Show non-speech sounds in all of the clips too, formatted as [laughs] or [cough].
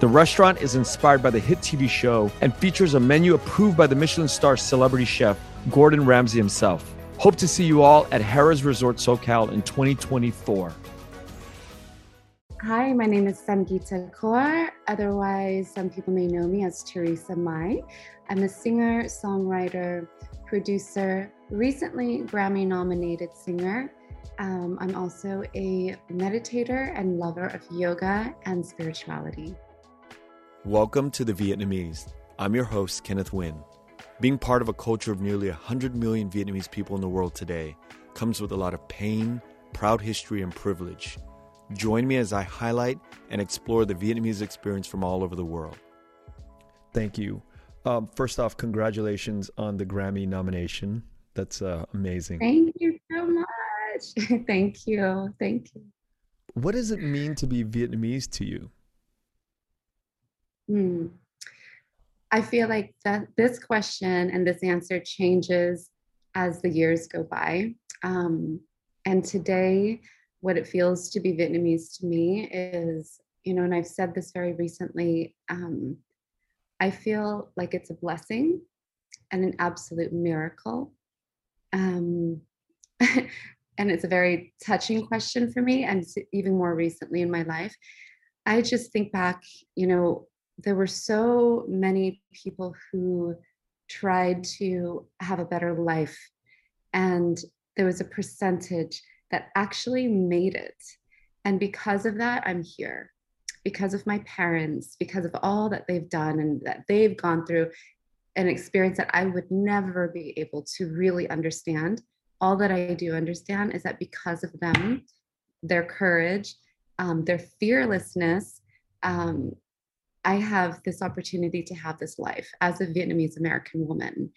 The restaurant is inspired by the hit TV show and features a menu approved by the Michelin star celebrity chef Gordon Ramsay himself. Hope to see you all at Harrah's Resort SoCal in 2024. Hi, my name is Sangeeta Kaur. Otherwise, some people may know me as Teresa Mai. I'm a singer, songwriter, producer, recently Grammy nominated singer. Um, I'm also a meditator and lover of yoga and spirituality. Welcome to The Vietnamese. I'm your host, Kenneth Nguyen. Being part of a culture of nearly 100 million Vietnamese people in the world today comes with a lot of pain, proud history, and privilege. Join me as I highlight and explore the Vietnamese experience from all over the world. Thank you. Um, first off, congratulations on the Grammy nomination. That's uh, amazing. Thank you so much. [laughs] Thank you. Thank you. What does it mean to be Vietnamese to you? Hmm. I feel like that this question and this answer changes as the years go by. Um, and today, what it feels to be Vietnamese to me is, you know, and I've said this very recently, um, I feel like it's a blessing and an absolute miracle. Um, [laughs] and it's a very touching question for me, and even more recently in my life. I just think back, you know, there were so many people who tried to have a better life and there was a percentage that actually made it. And because of that i'm here. Because of my parents because of all that they've done and that they've gone through an experience that i would never be able to really understand. All that i do understand is that because of them their courage um, their fearlessness um, I have this opportunity to have this life as a Vietnamese American woman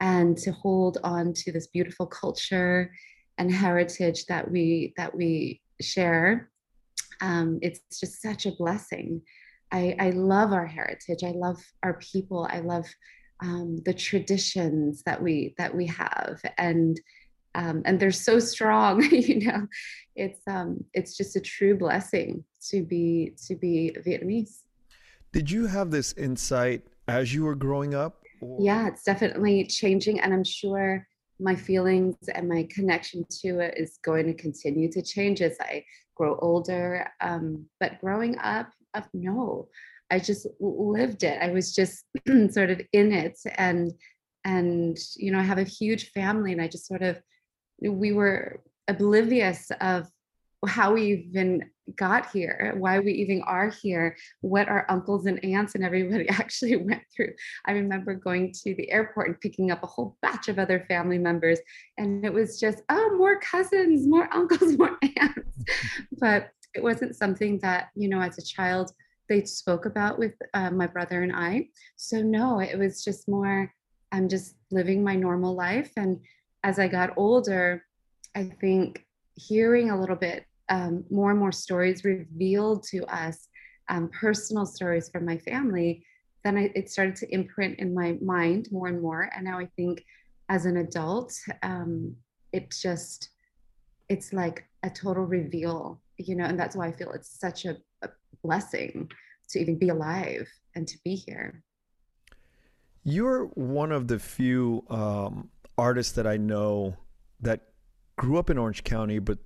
and to hold on to this beautiful culture and heritage that we that we share. Um, it's just such a blessing. I, I, love our heritage. I love our people. I love um, the traditions that we that we have, and um, and they're so strong. [laughs] you know, it's um, it's just a true blessing to be to be Vietnamese. Did you have this insight as you were growing up? Or? Yeah, it's definitely changing. And I'm sure my feelings and my connection to it is going to continue to change as I grow older. Um, but growing up, uh, no, I just lived it. I was just [clears throat] sort of in it. And, and, you know, I have a huge family and I just sort of, we were oblivious of how we even got here, why we even are here, what our uncles and aunts and everybody [laughs] actually went through. I remember going to the airport and picking up a whole batch of other family members, and it was just, oh, more cousins, more [laughs] uncles, more aunts. but it wasn't something that, you know, as a child, they spoke about with uh, my brother and I. So, no, it was just more, I'm just living my normal life. And as I got older, I think hearing a little bit um, more and more stories revealed to us, um, personal stories from my family, then I, it started to imprint in my mind more and more. And now I think as an adult, um, it just, it's like a total reveal, you know, and that's why I feel it's such a, a blessing to even be alive and to be here. You're one of the few um, artists that I know that grew up in Orange County, but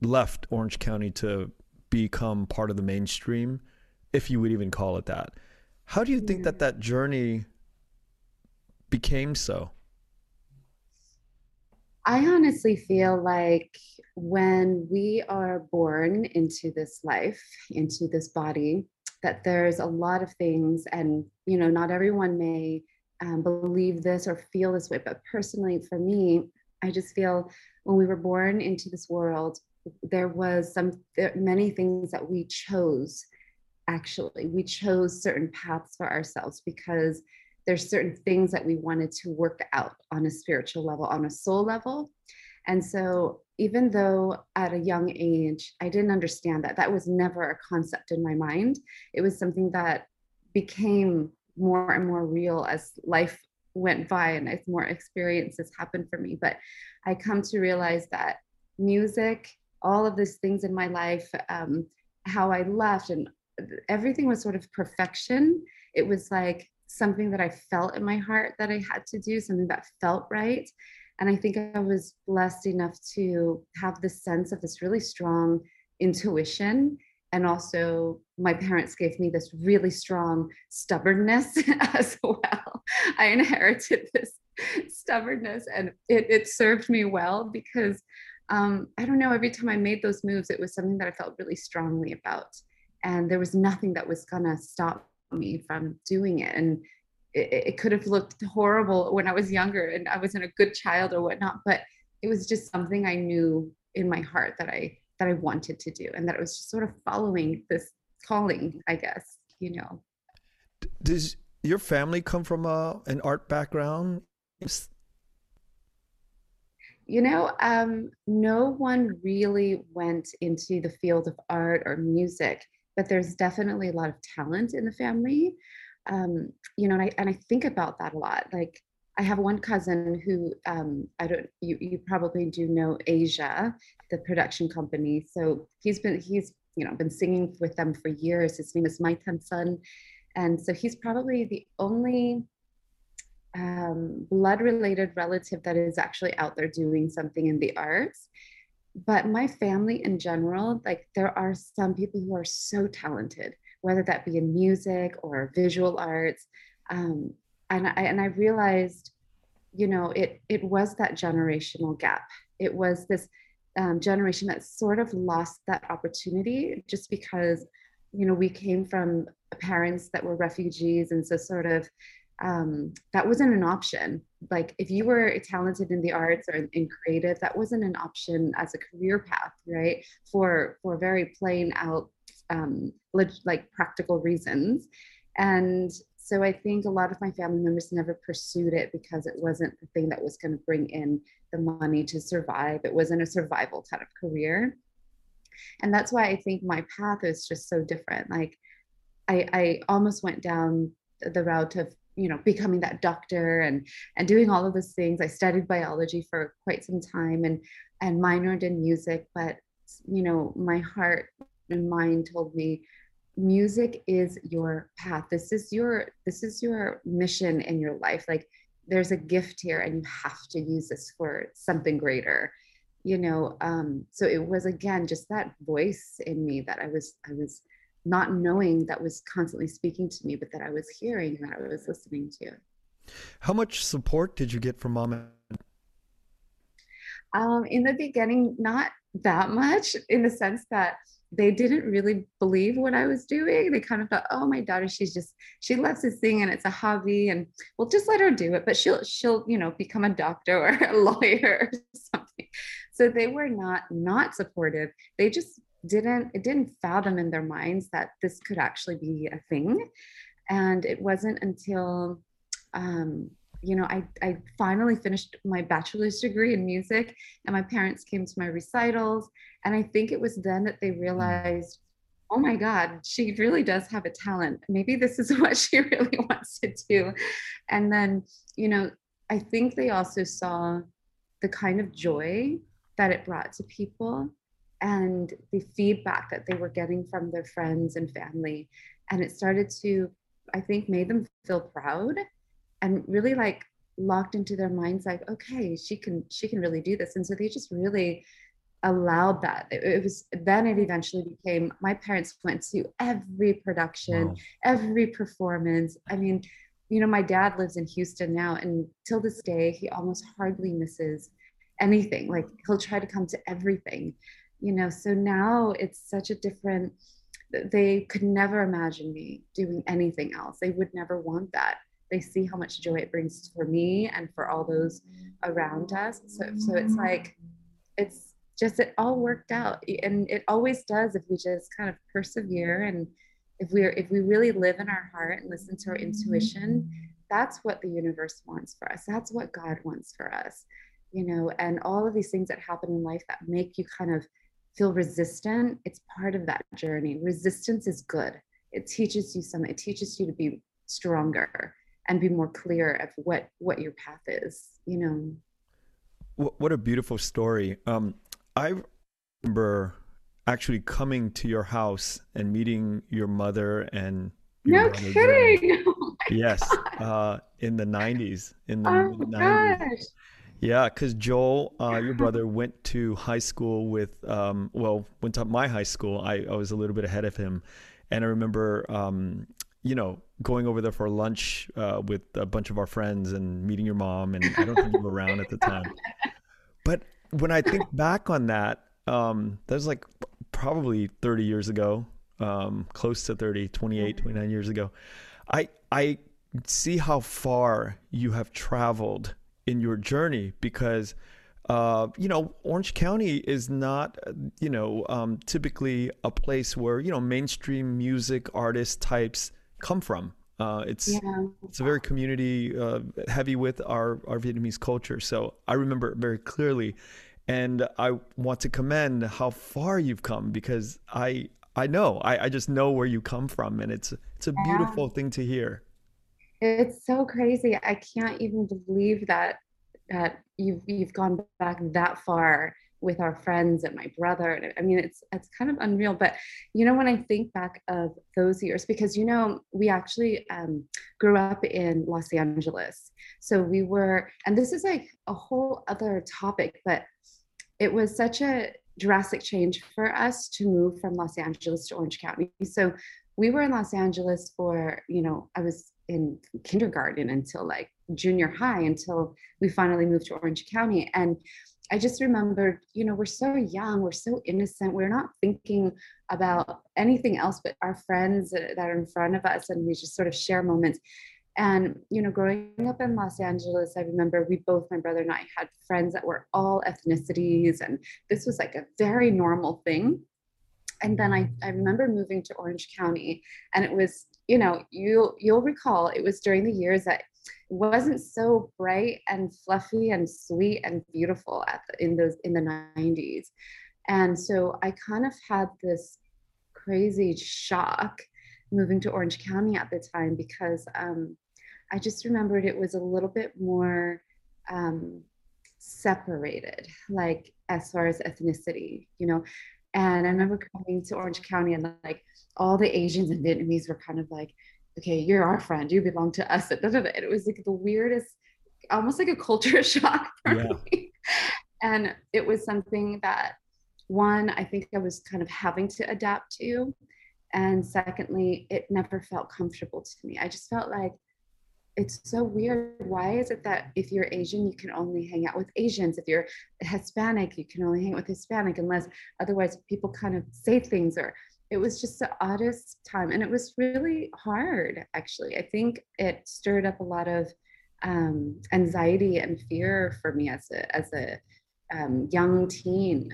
left Orange County to become part of the mainstream, if you would even call it that. How do you think that that journey became so? I honestly feel like when we are born into this life, into this body, that there's a lot of things, and you know, not everyone may um, believe this or feel this way, but personally, for me, I just feel when we were born into this world, there was some there, many things that we chose. Actually, we chose certain paths for ourselves because there's certain things that we wanted to work out on a spiritual level, on a soul level. And so, even though at a young age, I didn't understand that, that was never a concept in my mind. It was something that became more and more real as life went by and as more experiences happened for me. But I come to realize that music, all of these things in my life, um, how I left, and everything was sort of perfection. It was like something that I felt in my heart that I had to do, something that felt right. And I think I was blessed enough to have the sense of this really strong intuition. And also, my parents gave me this really strong stubbornness [laughs] as well. I inherited this stubbornness, and it, it served me well because um, I don't know, every time I made those moves, it was something that I felt really strongly about. And there was nothing that was going to stop me from doing it. And it, it, could have looked horrible when I was younger and I wasn't a good child or whatnot, but it was just something I knew in my heart that I that I wanted to do and that it was just sort of following this calling, I guess, you know. Does your family come from a, an art background? You know, um, no one really went into the field of art or music but there's definitely a lot of talent in the family. Um, you know, and I, and I think about that a lot. Like I have one cousin who um, I don't you you probably do know Asia, the production company. So he's been he's you know been singing with them for years. His name is Mai Thanh Son, and so he's probably the only um, blood related relative that is actually out there doing something in the arts. But my family in general like there are some people who are so talented whether that be in music or visual arts. Um, and i and i realized you know it it was that generational gap. It was this um, generation that sort of lost that opportunity just because you know we came from parents that were refugees and so sort of um, that wasn't an option. Like if you were talented in the arts or in creative, that wasn't an option as a career path, right? For for very plain out um, like practical reasons. And so I think a lot of my family members never pursued it because it wasn't the thing that was going to bring in the money to survive. It wasn't a survival kind of career. And that's why I think my path is just so different. Like I, I almost went down the route of you know becoming that doctor and and doing all of those things. I studied biology for quite some time and and minored in music but you know my heart and mind told me music is your path. This is your this is your mission in your life. Like there's a gift here and you have to use this for something greater. You know um so it was again just that voice in me that i was i was not knowing that was constantly speaking to me, but that I was hearing that I was listening to. How much support did you get from mom? And um, in the beginning, not that much, in the sense that they didn't really believe what I was doing. They kind of thought, "Oh, my daughter, she's just she loves to sing and it's a hobby, and we'll just let her do it." But she'll she'll you know become a doctor or [laughs] a lawyer or something. So they were not not supportive. They just didn't it didn't fathom in their minds that this could actually be a thing. And it wasn't until um, you know I, I finally finished my bachelor's degree in music and my parents came to my recitals. And i think it was then that they realized oh my god she really does have a talent. Maybe this is [laughs] what she really wants to do. And then you know i think they also saw the kind of joy that it brought to people and the feedback that they were getting from their friends and family. And it started to, I think, made them feel proud and really like locked into their minds like, okay, she can, she can really do this. And so they just really allowed that. It, was then it eventually became my parents went to every production, wow. every performance. I mean, you know, my dad lives in Houston now, and till this day, he almost hardly misses anything. Like he'll try to come to everything, you know. So now it's such a different. They could never imagine me doing anything else. They would never want that. They see how much joy it brings for me and for all those around us. So, so it's like, it's just it all worked out, and it always does if we just kind of persevere and if we're if we really live in our heart and listen to our intuition that's what the universe wants for us that's what god wants for us you know and all of these things that happen in life that make you kind of feel resistant it's part of that journey. Resistance is good. It teaches you something it teaches you to be stronger and be more clear of what what your path is you know? What a beautiful story. Um i remember actually coming to your house and meeting your mother and your no kidding. [laughs] Oh yes uh, in the 90s in the oh 90s gosh. Yeah because joel uh, your [laughs] brother went to high school with um, well went to my high school. I, I was a little bit ahead of him. And i remember um, you know going over there for lunch uh, with a bunch of our friends and meeting your mom and i don't think you were around at the time. But when i think back on that um, that was like probably 30 years ago, um, close to 30, 28, 29 years ago. I, I see how far you have traveled in your journey because, uh, you know, Orange County is not, you know, um, typically a place where, you know, mainstream music artist types come from. Uh, it's yeah. it's a very community uh, heavy with our our Vietnamese culture. So I remember very clearly and I want to commend how far you've come because I I know I, I just know where you come from and it's it's a beautiful yeah. thing to hear. It's so crazy. I can't even believe that that you've you've gone back that far with our friends and my brother. I mean, it's it's kind of unreal. But you know, when I think back of those years, because you know, we actually um, grew up in Los Angeles, so we were, and this is like a whole other topic, but it was such a drastic change for us to move from Los Angeles to Orange County. So we were in Los Angeles for, you know, I was in kindergarten until like junior high until we finally moved to Orange County. And I just remembered, you know, we're so young, we're so innocent, we're not thinking about anything else but our friends that are in front of us, and we just sort of share moments. And, you know, growing up in Los Angeles, I remember we both, my brother and I, had friends that were all ethnicities. And this was like a very normal thing. And then I, I remember moving to Orange County. And it was, you know, you'll you'll recall it was during the years that it wasn't so bright and fluffy and sweet and beautiful at the, in those in the 90s. And so I kind of had this crazy shock moving to Orange County at the time because um, I just remembered it was a little bit more um, separated, like as far as ethnicity, you know. And I remember coming to Orange County and like all the Asians and Vietnamese were kind of like, okay, you're our friend, you belong to us. [laughs] And it was like the weirdest, almost like a culture [laughs] shock for yeah. me. And it was something that one, I think I was kind of having to adapt to. And secondly, it never felt comfortable to me. I just felt like it's so weird. Why is it that if you're Asian, you can only hang out with Asians? If you're Hispanic, you can only hang out with Hispanic, unless otherwise people kind of say things or it was just the oddest time. And it was really hard, actually. I think it stirred up a lot of um, anxiety and fear for me as a, as a um, young teen.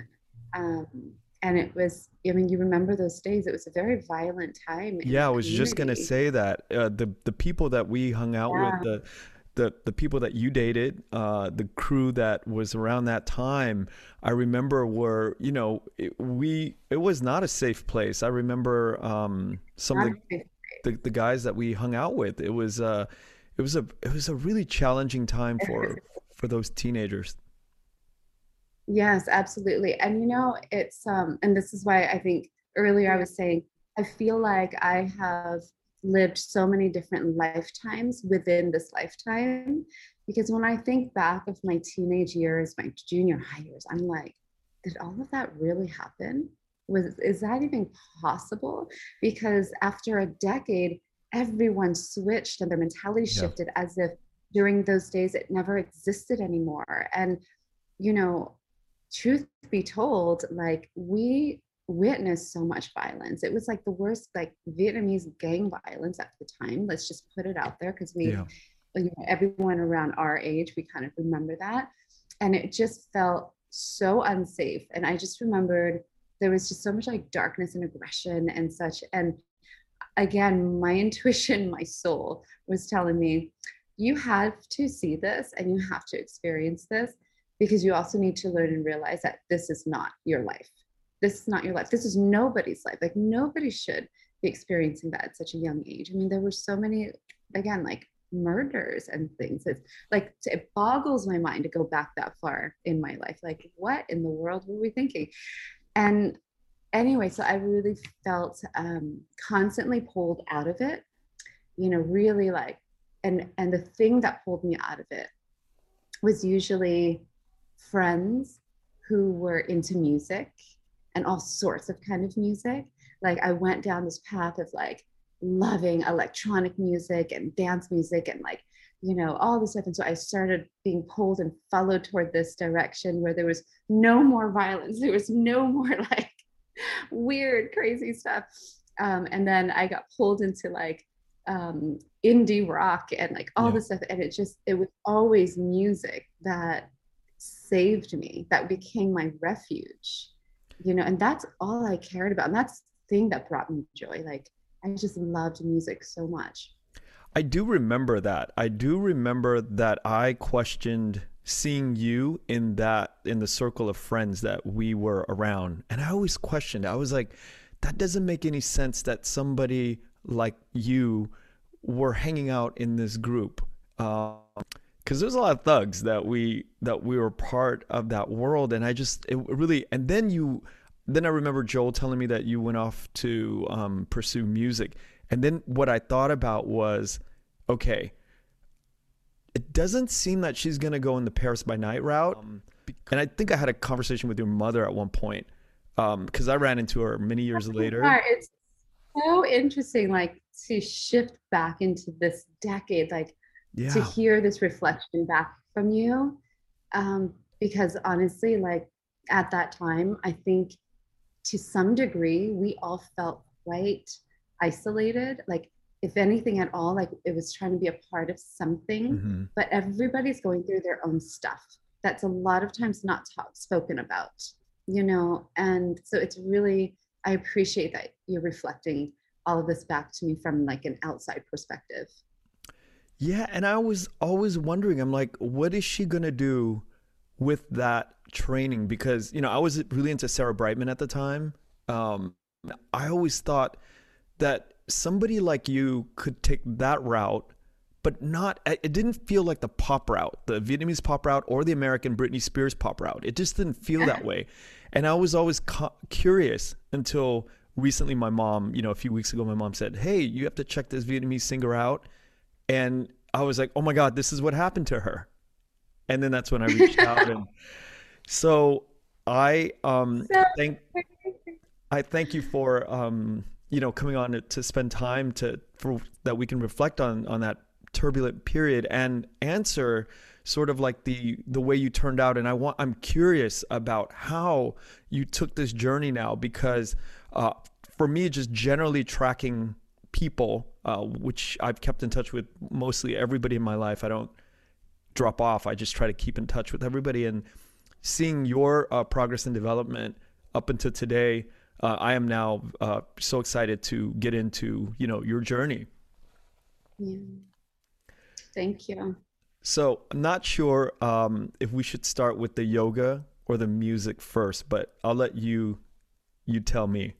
Um, and it was i mean you remember those days it was a very violent time yeah i was community. just going to say that uh, the the people that we hung out yeah. with the the the people that you dated, uh, the crew that was around that time, I remember were you know it, we it was not a safe place. I remember um, some not of the, the, the guys that we hung out with. It was uh, it was a it was a really challenging time [laughs] for for those teenagers. Yes, absolutely. And you know, it's um and this is why I think earlier I was saying I feel like I have lived so many different lifetimes within this lifetime because when I think back of my teenage years, my junior high years, I'm like, did all of that really happen? Was is that even possible? Because after a decade, everyone switched and their mentality shifted yeah. as if during those days it never existed anymore and you know truth be told like we witnessed so much violence. It was like the worst like vietnamese gang violence at the time. Let's just put it out there because we yeah. you know, everyone around our age we kind of remember that. And it just felt so unsafe. And i just remembered there was just so much like darkness and aggression and such. And again my [laughs] intuition my soul was telling me you have to see this and you have to experience this because you also need to learn and realize that this is not your life. This is not your life. This is nobody's life. Like nobody should be experiencing that at such a young age. I mean, there were so many, again, like murders and things. It's like it boggles my mind to go back that far in my life. Like, what in the world were we thinking? And anyway, so I really felt um, constantly pulled out of it. You know, really like and and the thing that pulled me out of it was usually friends who were into music and all sorts of kind of music like i went down this path of like loving electronic music and dance music and like you know all this stuff and so i started being pulled and followed toward this direction where there was no more violence [laughs] there was no more like weird crazy stuff um, and then i got pulled into like um, indie rock and like all yeah. this stuff. And it just, it was always music that saved me, that became my refuge, you know, and that's all I cared about. And that's the thing that brought me joy. Like, I just loved music so much. I do remember that. I do remember that I questioned seeing you in that in the circle of friends that we were around and i always questioned i was like that doesn't make any sense that somebody like you were hanging out in this group um, because there's a lot of thugs that we that we were part of that world and i just it really and then you then i remember joel telling me that you went off to um, pursue music and then what i thought about was okay it doesn't seem that she's going to go in the paris by night route um, and i think i had a conversation with your mother at one point because um, i ran into her many years later. it's so interesting, like to shift back into this decade, like yeah. to hear this reflection back from you. Um, because honestly, like at that time, I think to some degree, we all felt quite isolated. Like, if anything at all, like it was trying to be a part of something, mm-hmm. but everybody's going through their own stuff. That's a lot of times not talk, spoken about, you know? And so it's really, I appreciate that you're reflecting all of this back to me from like an outside perspective. Yeah, and I was always wondering, I'm like, what is she gonna do with that training? Because you know, I was really into Sarah Brightman at the time. Um, I always thought that somebody like you could take that route, but not. It didn't feel like the pop route, the Vietnamese pop route, or the American Britney Spears pop route. It just didn't feel that [laughs] way. And I was always cu- curious until recently my mom, you know, a few weeks ago, my mom said, Hey, you have to check this Vietnamese singer out. And I was like, Oh my God, this is what happened to her. And then that's when I reached [laughs] out. And so I um thank I thank you for um, you know, coming on to, to spend time to for that we can reflect on on that turbulent period and answer sort of like the the way you turned out and I want I'm curious about how you took this journey now because uh, for me just generally tracking people uh, which I've kept in touch with mostly everybody in my life. I don't drop off. I just try to keep in touch with everybody. And seeing your uh, progress and development up until today uh, I am now uh, so excited to get into you know your journey. Yeah. Thank you. So I'm not sure um, if we should start with the yoga or the music first, but I'll let you you tell me.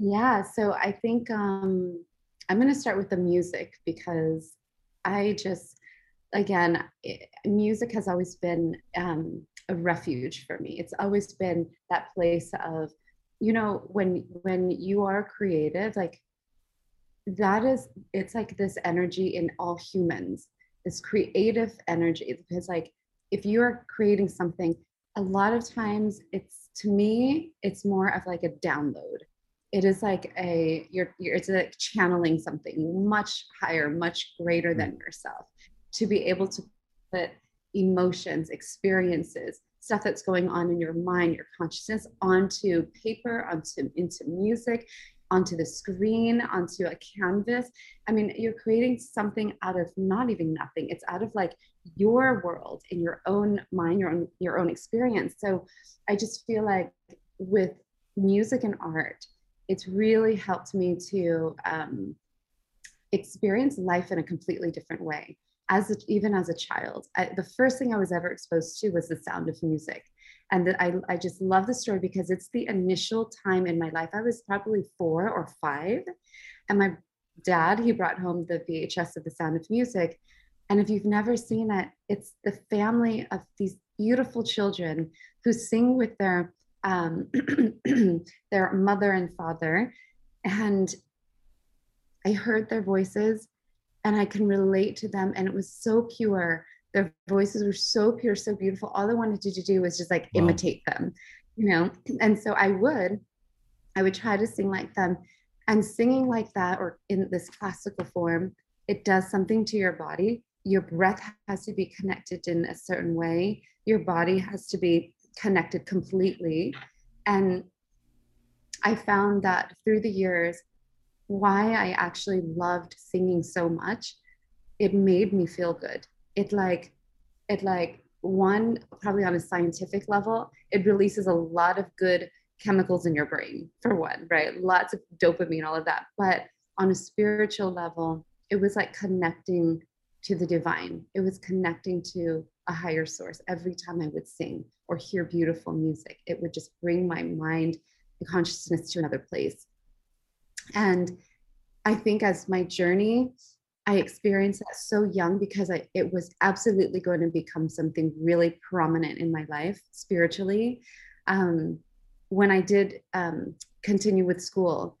Yeah, so I think um, I'm going to start with the music because I just, again, it, music has always been um, a refuge for me. It's always been that place of, you know, when when you are creative, like that is it's like this energy in all humans this creative energy because like if you're creating something a lot of times it's to me it's more of like a download it is like a you're, you're it's like channeling something much higher much greater than mm. yourself to be able to put emotions experiences stuff that's going on in your mind your consciousness onto paper onto into music onto the screen onto a canvas. I mean you're creating something out of not even nothing. It's out of like your world in your own mind your own your own experience. So i just feel like with music and art it's really helped me to um, experience life in a completely different way. As a, even as a child I, the first thing i was ever exposed to was the sound of music. And that I, I just love the story because it's the initial time in my life. I was probably four or five and my dad he brought home the vhs of the sound of music. And if you've never seen it it's the family of these beautiful children who sing with their um, [clears throat] their mother and father. And I heard their voices and I can relate to them. And it was so pure. Their voices were so pure, so beautiful. All I wanted to do was just like wow. imitate them, you know? [clears throat] And so I would, I would try to sing like them. And singing like that, or in this classical form, it does something to your body. Your breath has to be connected in a certain way. Your body has to be connected completely. And I found that through the years, why I actually loved singing so much, it made me feel good. It like, it like one, probably on a scientific level, it releases a lot of good chemicals in your brain, for one, right? Lots of dopamine, all of that. But on a spiritual level, it was like connecting to the divine. It was connecting to a higher source every time I would sing or hear beautiful music. It would just bring my mind and consciousness to another place. And I think as my journey, I experienced that so young because I, it was absolutely going to become something really prominent in my life spiritually. Um, when I did um, continue with school,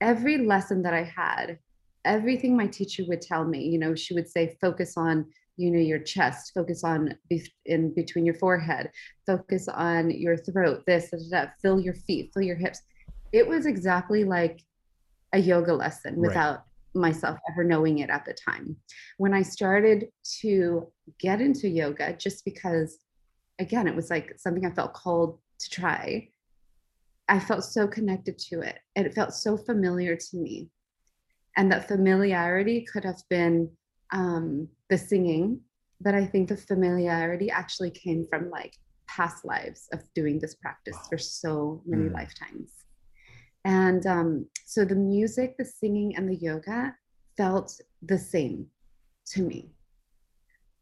every lesson that I had, everything my teacher would tell me, you know, she would say, focus on you know your chest focus on in between your forehead focus on your throat this that fill your feet fill your hips. It was exactly like a yoga lesson without right. myself ever knowing it at the time. When i started to get into yoga just because again it was like something i felt called to try i felt so connected to it and it felt so familiar to me. And that familiarity could have been um, the singing, but I think the familiarity actually came from like past lives of doing this practice for so many mm. lifetimes. And um, so the music, the singing, and the yoga felt the same to me.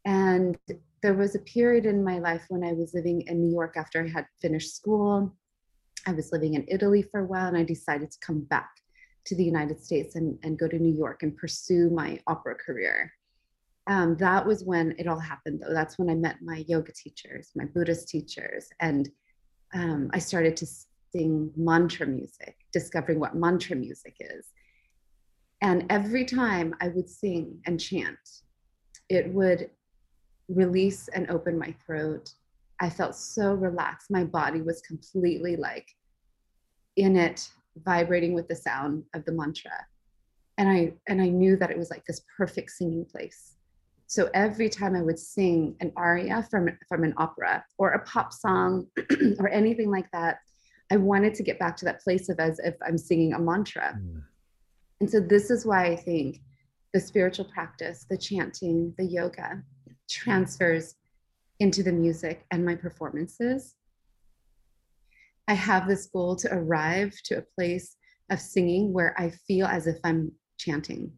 And there was a period in my life when I was living in New York after I had finished school. I was living in Italy for a while and I decided to come back to the United States and, and go to New York and pursue my opera career um, that was when it all happened though. That's when i met my yoga teachers my buddhist teachers and um, i started to sing mantra music discovering what mantra music is. And every time i would sing and chant it would release and open my throat. I felt so relaxed. My body was completely like in it vibrating with the sound of the mantra. And i and i knew that it was like this perfect singing place so every time I would sing an aria from, from an opera or a pop song [clears throat] or anything like that, I wanted to get back to that place of as if I'm singing a mantra. Mm. And so this is why I think the spiritual practice, the chanting, the yoga transfers into the music and my performances. I have this goal to arrive to a place of singing where I feel as if I'm chanting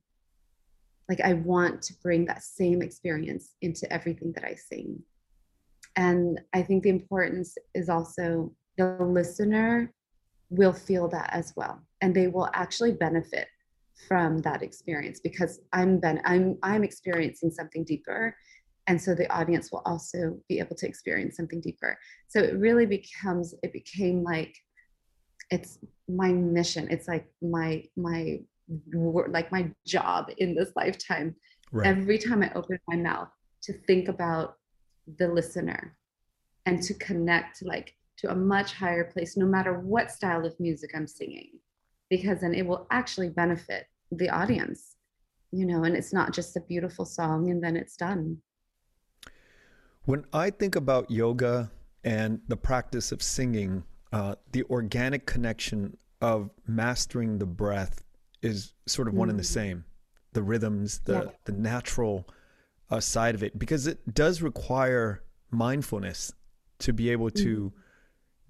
like I want to bring that same experience into everything that I sing. And I think the importance is also the listener will feel that as well. And they will actually benefit from that experience because I'm ben- I'm I'm experiencing something deeper. And so the audience will also be able to experience something deeper. So it really becomes, it became like it's my mission. It's like my my like my job in this lifetime right. every time i open my mouth to think about the listener and to connect like to a much higher place no matter what style of music i'm singing because then it will actually benefit the audience you know and it's not just a beautiful song and then it's done when i think about yoga and the practice of singing uh, the organic connection of mastering the breath is sort of mm. one and the mm. same the rhythms the yeah. the natural uh, side of it because it does require mindfulness to be able to mm.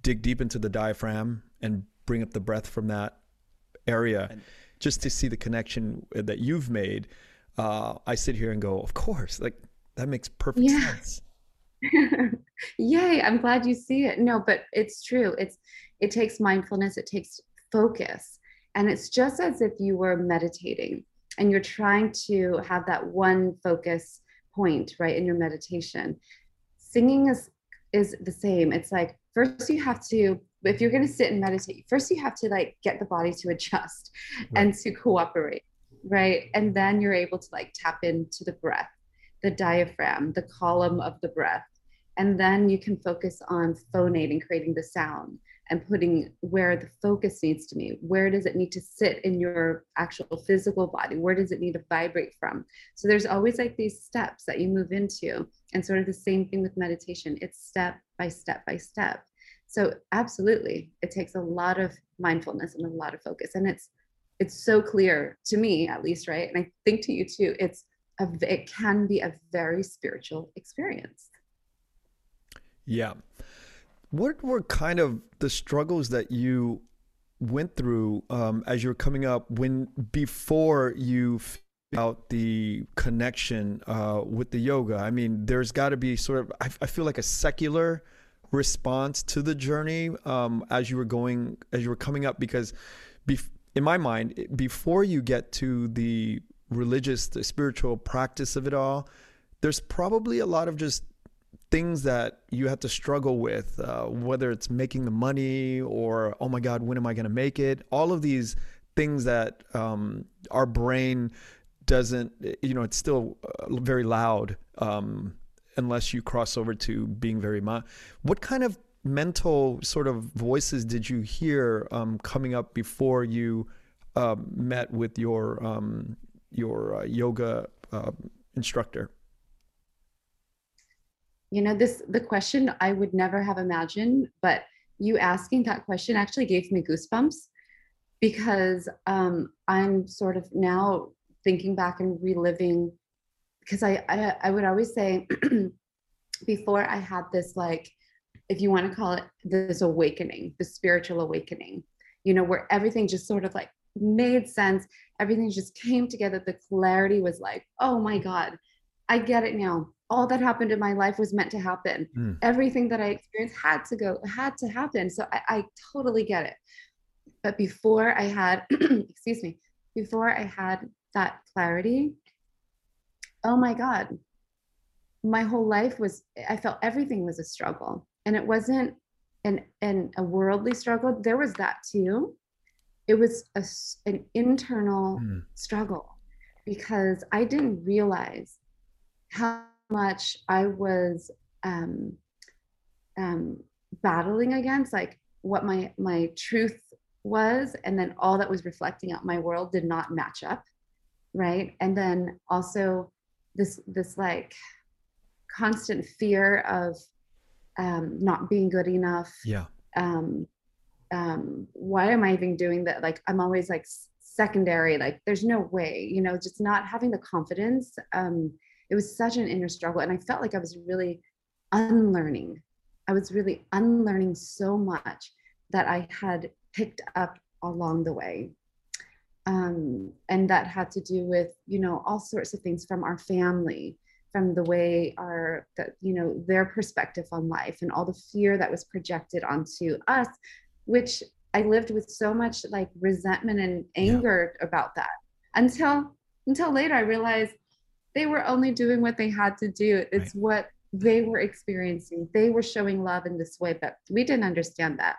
dig deep into the diaphragm and bring up the breath from that area and just to see the connection that you've made uh, i sit here and go of course like that makes perfect yeah. sense [laughs] yay i'm glad you see it no but it's true it's it takes mindfulness it takes focus and it's just as if you were meditating and you're trying to have that one focus point right in your meditation. Singing is is the same. It's like first you have to if you're going to sit and meditate first you have to like get the body to adjust right. and to cooperate right? And then you're able to like tap into the breath the diaphragm the column of the breath. And then you can focus on phonating creating the sound and putting where the focus needs to be. Where does it need to sit in your actual physical body? Where does it need to vibrate from? So there's always like these steps that you move into, and sort of the same thing with meditation. It's step by step by step. So absolutely, it takes a lot of mindfulness and a lot of focus, and it's it's so clear to me, at least, right? And I think to you too. It's a it can be a very spiritual experience. Yeah. What were kind of the struggles that you went through um, as you were coming up when before you out the connection uh, with the yoga? I mean, there's got to be sort of I, I, feel like a secular response to the journey um, as you were going as you were coming up because bef- in my mind before you get to the religious the spiritual practice of it all there's probably a lot of just things that you have to struggle with, uh, whether it's making the money or, oh my God, when am I going to make it? All of these things that um, our brain doesn't, you know, it's still uh, very loud um, unless you cross over to being very. Ma- what kind of mental sort of voices did you hear um, coming up before you uh, met with your um, your uh, yoga uh, instructor? You know this the question i would never have imagined but you asking that question actually gave me goosebumps because um, i'm sort of now thinking back and reliving because I, I i would always say [clears throat] before i had this like if you want to call it this awakening the spiritual awakening you know where everything just sort of like made sense everything just came together the clarity was like oh my god i get it now all that happened in my life was meant to happen. Mm. Everything that I experienced had to go, had to happen. So I, I totally get it. But before I had, [clears throat] excuse me, before I had that clarity, oh my God, my whole life was, I felt everything was a struggle. And it wasn't an, an a worldly struggle. There was that too. It was a, an internal mm. struggle because I didn't realize how much I was um, um, battling against, like what my my truth was, and then all that was reflecting out my world did not match up, right? And then also this this like constant fear of um, not being good enough. Yeah. Um, um, why am I even doing that? Like I'm always like secondary. Like there's no way, you know, just not having the confidence. Um, it was such an inner struggle and i felt like i was really unlearning. I was really unlearning so much that i had picked up along the way. Um, and that had to do with you know all sorts of things from our family from the way our that you know their perspective on life and all the fear that was projected onto us which i lived with so much like resentment and anger yeah. about that. Until until later i realized they were only doing what they had to do. It's right. what they were experiencing. They were showing love in this way, but we didn't understand that.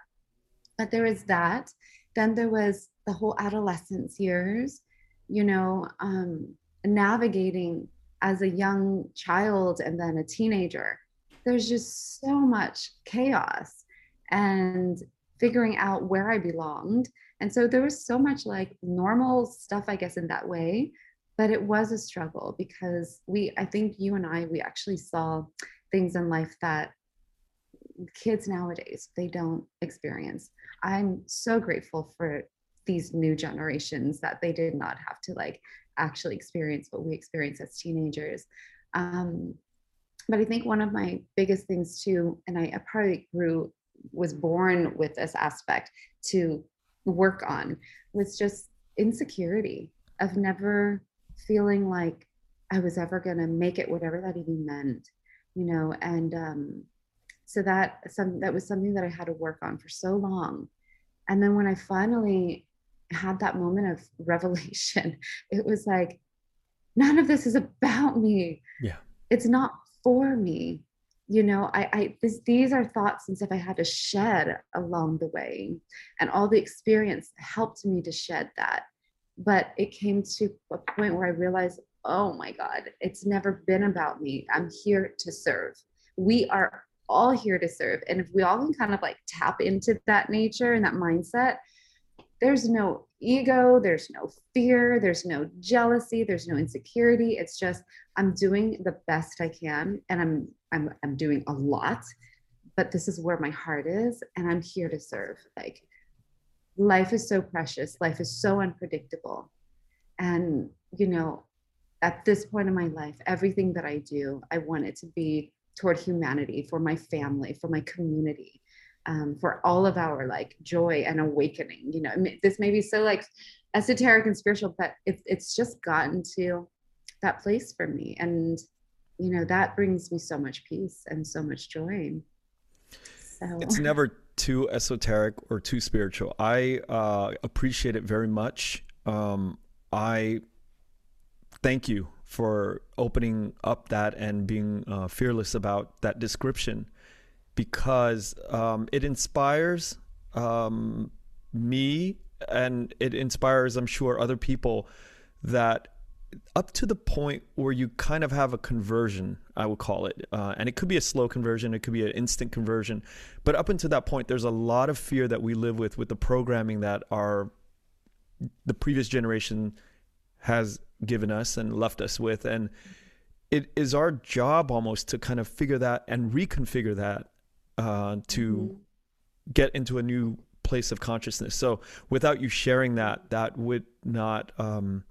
But there was that. Then there was the whole adolescence years, you know, um, navigating as a young child and then a teenager. There's just so much chaos and figuring out where I belonged And so there was so much like normal stuff, I guess, in that way. But it was a struggle because we, I think you and I, we actually saw things in life that kids nowadays they don't experience. I'm so grateful for these new generations that they did not have to like actually experience what we experienced as teenagers. Um, but I think one of my biggest things too, and I, I probably grew, was born with this aspect to work on, was just insecurity of never feeling like I was ever going to make it, whatever that even meant, you know, and um, so that some that was something that I had to work on for so long. And then when I finally had that moment of [laughs] revelation, it was like, none of this is about me. Yeah. It's not for me. You know, I, I this, these are thoughts and stuff I had to shed along the way. And all the experience helped me to shed that. But it came to a point where I realized, oh my God, it's never been about me. I'm here to serve. We are all here to serve. And if we all can kind of like tap into that nature and that mindset, there's no ego, there's no fear, there's no jealousy, there's no insecurity. It's just I'm doing the best I can and I'm I'm I'm doing a lot, but this is where my heart is and I'm here to serve. Like life is so precious, life is so unpredictable. And you know, at this point in my life, everything that I do, I want it to be toward humanity, for my family, for my community um, for all of our like joy and awakening. You know, this may be so like esoteric and spiritual, but it's it's just gotten to that place for me, and you know that brings me so much peace and so much joy. So. It's never too esoteric or too spiritual. I uh, appreciate it very much. Um, I thank you for opening up that and being uh, fearless about that description because um, it inspires um, me and it inspires, I'm sure, other people that up to the point where you kind of have a conversion, I would call it. Uh, and it could be a slow conversion, it could be an instant conversion. But up until that point, there's a lot of fear that we live with, with the programming that our the previous generation has given us and left us with. And it is our job almost to kind of figure that and reconfigure that uh, to mm-hmm. get into a new place of consciousness. So without you sharing that, that would not um,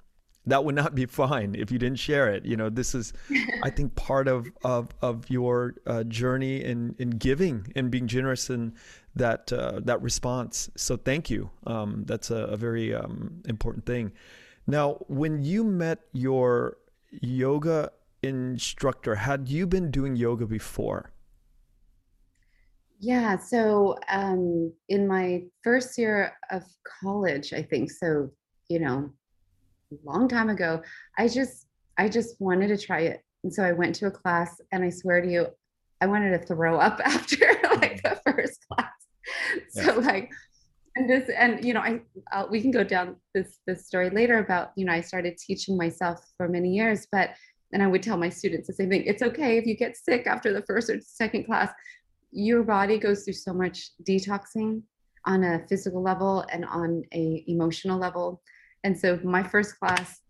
that would not be fine if you didn't share it. You know, this is, I think, [laughs] part of of of your uh, journey in in giving and being generous in that uh, that response. So thank you. Um, that's a, a very um, important thing. Now, when you met your yoga instructor, had you been doing yoga before? Yeah, so um, in my first year of college, I think so, you know, long time ago, I just I just wanted to try it. And so I went to a class and I swear to you, I wanted to throw up [laughs] after like the first class. So yeah. like and this and you know I I'll, we can go down this this story later about you know I started teaching myself for many years but and I would tell my students the same thing. It's okay if you get sick after the first or second class your body goes through so much detoxing on a physical level and on a emotional level and so my first class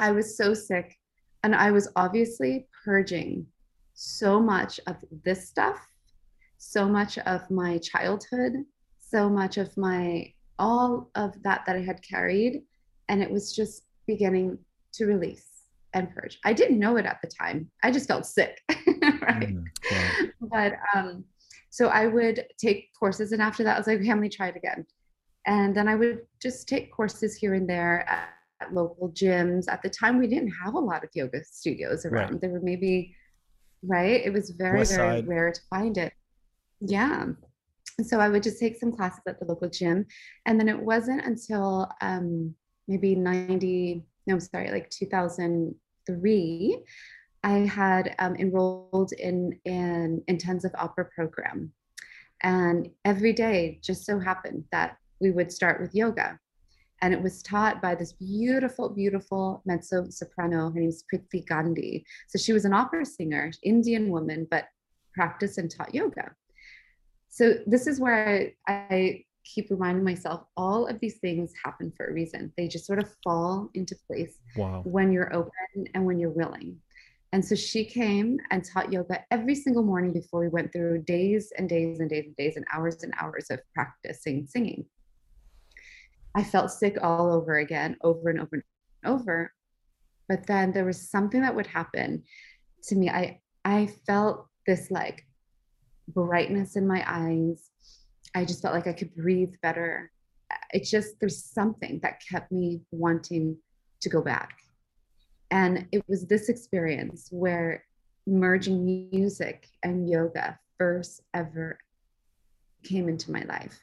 i was so sick and i was obviously purging so much of this stuff so much of my childhood so much of my all of that that i had carried. And it was just beginning to release and purge. I didn't know it at the time. I just felt sick [laughs] right? Mm, yeah. but um so i would take courses and after that i was like okay, let me try it again and then i would just take courses here and there at, at local gyms at the time we didn't have a lot of yoga studios around right. there were maybe right it was very West very side. rare to find it yeah so i would just take some classes at the local gym and then it wasn't until um, maybe 90 no i'm sorry like 2003 I had um, enrolled in an intensive opera program. And every day just so happened that we would start with yoga. And it was taught by this beautiful, beautiful mezzo soprano. Her name's Priti Gandhi. So she was an opera singer, Indian woman, but practiced and taught yoga. So this is where I, I keep reminding myself all of these things happen for a reason. They just sort of fall into place wow. when you're open and when you're willing. And so she came and taught yoga every single morning before we went through days and days and days and days and hours and hours of practicing singing. I felt sick all over again, over and over and over. But then there was something that would happen to me. I I felt this like brightness in my eyes. I just felt like I could breathe better. It just there's something that kept me wanting to go back and it was this experience where merging music and yoga first ever came into my life.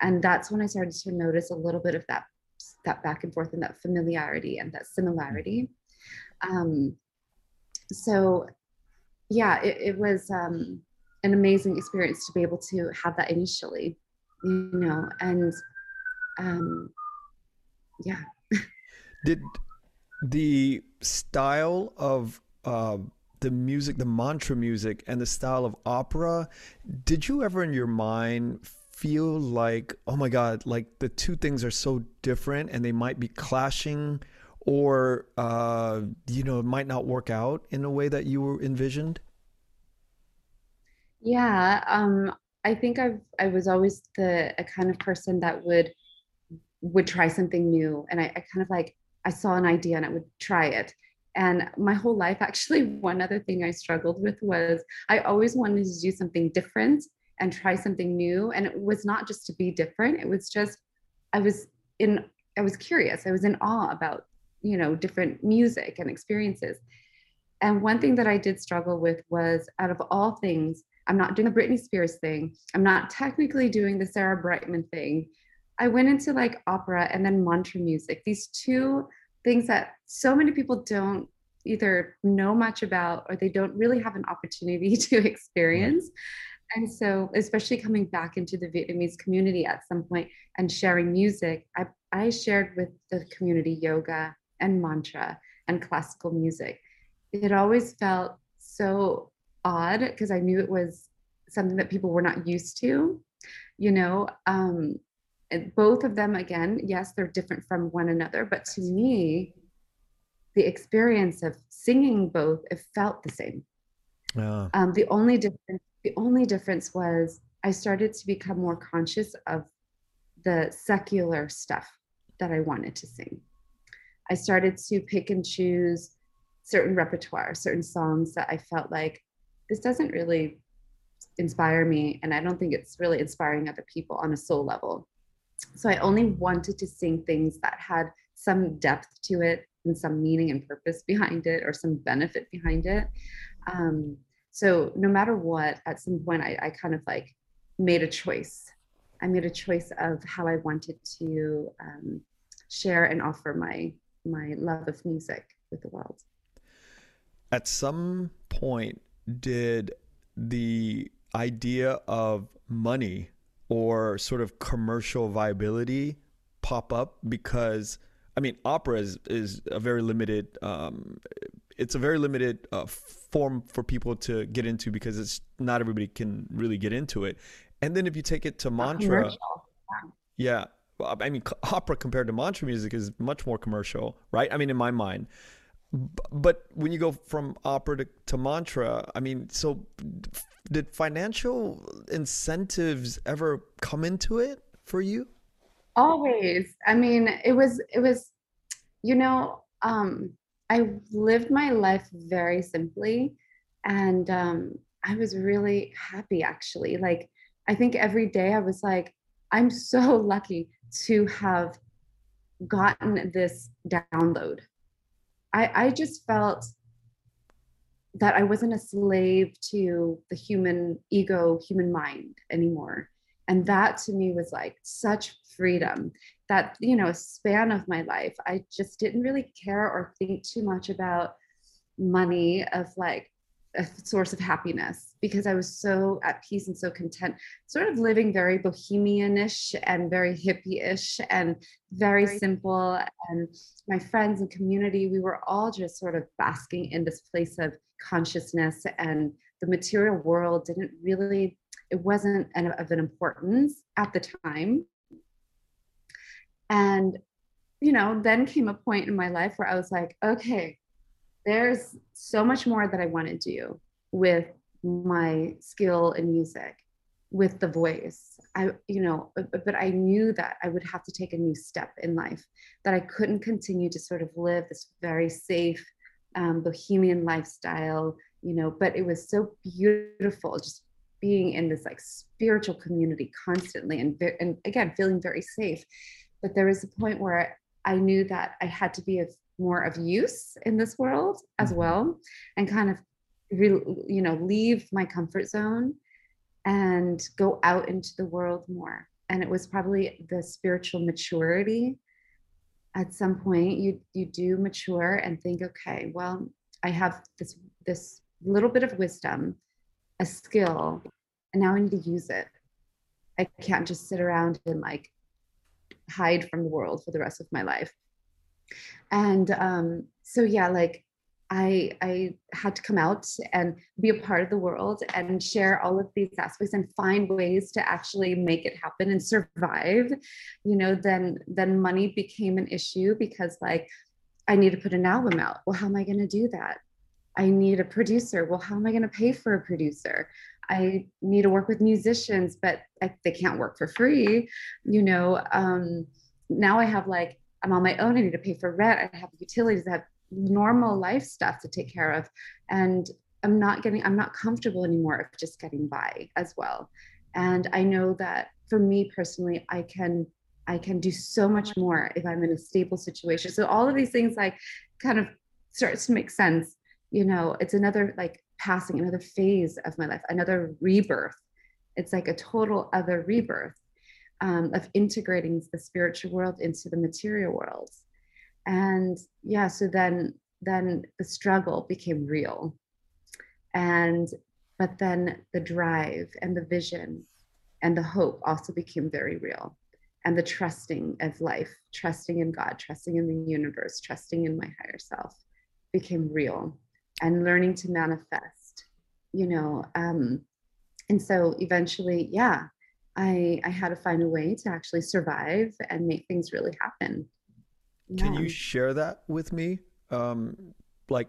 And that's when I started to notice a little bit of that that back and forth and that familiarity and that similarity. Um, so yeah, it, it was um, an amazing experience to be able to have that initially, you know, and um, yeah. Did the style of uh, the music, the mantra music, and the style of opera, did you ever in your mind feel like, oh my God, like the two things are so different and they might be clashing or, uh, you know, it might not work out in a way that you were envisioned? Yeah, um, I think I've I was always the a kind of person that would would try something new, and I, I kind of like I saw an idea and I would try it. And my whole life, [laughs] actually, one other thing I struggled with was I always wanted to do something different and try something new. And it was not just to be different, it was just, I was in, I was curious. I was in awe about, you know, different music and experiences. And one thing that I did struggle with was out of all things, I'm not doing the Britney Spears thing. I'm not technically doing the Sarah Brightman thing. I went into like opera and then mantra music, these two things that so many people don't either know much about or they don't really have an opportunity [laughs] to experience. And so, especially coming back into the Vietnamese community at some point and sharing music, I, I shared with the community yoga and mantra and classical music. It always felt so odd because I knew it was something that people were not used to, you know. Um, both of them again yes they're different from one another but to me the experience of singing both it felt the same yeah. um, the only difference the only difference was i started to become more conscious of the secular stuff that i wanted to sing i started to pick and choose certain repertoire certain songs that i felt like this doesn't really inspire me and i don't think it's really inspiring other people on a soul level so I only wanted to sing things that had some depth to it and some meaning and purpose behind it or some benefit behind it. Um, so no matter what, at some point I, I kind of like made a choice. I made a choice of how I wanted to um, share and offer my my love of music with the world. At some point, did the idea of money or sort of commercial viability pop up because I mean opera is, is a very limited um, it's a very limited uh, form for people to get into because it's not everybody can really get into it. And then if you take it to mantra yeah. I mean opera compared to mantra music is much more commercial right? I mean in my mind. But when you go from opera to, to mantra i mean so did financial incentives ever come into it for you? Always. I mean it was it was you know um i lived my life very simply and um i was really happy actually. Like i think every day i was like i'm so [laughs] lucky to have gotten this download. I, I just felt that I wasn't a slave to the human ego, human mind anymore. And that to me was like such freedom that, you know, span of my life, I just didn't really care or think too much about money of like a source of happiness because I was so at peace and so content, sort of living very bohemianish and very hippie-ish and very, very simple. And my friends and community, we were all just sort of basking in this place of consciousness and the material world didn't really, it wasn't an, of an importance at the time. And, you know, then came a point in my life where I was like, okay, there's so much more that I want to do with my skill in music with the voice. I you know but, but i knew that i would have to take a new step in life that i couldn't continue to sort of live this very safe um, bohemian lifestyle you know but it was so beautiful just being in this like spiritual community constantly and and again feeling very safe but there was a point where i knew that i had to be of more of use in this world as mm-hmm. well and kind of re, you know leave my comfort zone and go out into the world more. And it was probably the spiritual maturity. At some point you you do mature and think okay well i have this this little bit of wisdom a skill and now i need to use it. I can't just sit around and like hide from the world for the rest of my life and um so yeah like I I had to come out and be a part of the world and share all of these aspects and find ways to actually make it happen and survive. You know, then then money became an issue because like I need to put an album out. Well, how am I going to do that? I need a producer. Well, how am I going to pay for a producer? I need to work with musicians, but I, they can't work for free. You know, um, now I have like I'm on my own. I need to pay for rent. I have utilities. I have normal life stuff to take care of and i'm not getting i'm not comfortable anymore of just getting by as well and i know that for me personally i can i can do so much more if i'm in a stable situation so all of these things like kind of starts to make sense you know it's another like passing another phase of my life another rebirth. It's like a total other rebirth um, of integrating the spiritual world into the material world. And yeah so then then the struggle became real. And but then the drive and the vision and the hope also became very real. And the trusting of life trusting in god trusting in the universe trusting in my higher self became real and learning to manifest you know um and so eventually yeah i i had to find a way to actually survive and make things really happen can you share that with me? Um, like,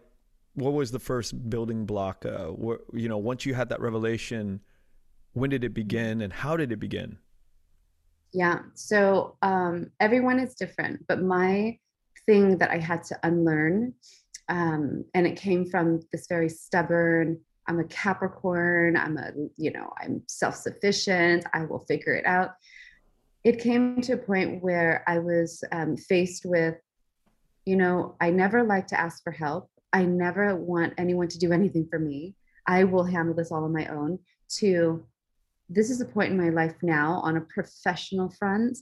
what was the first building block? Uh, wh- you know, once you had that revelation, when did it begin and how did it begin? Yeah. So um, everyone is different, but my thing that I had to unlearn, um, and it came from this very stubborn. I'm a Capricorn. I'm a, you know, I'm self-sufficient. I will figure it out it came to a point where I was um, faced with, you know, I never like to ask for help. I never want anyone to do anything for me. I will handle this all on my own. To this is a point in my life now on a professional front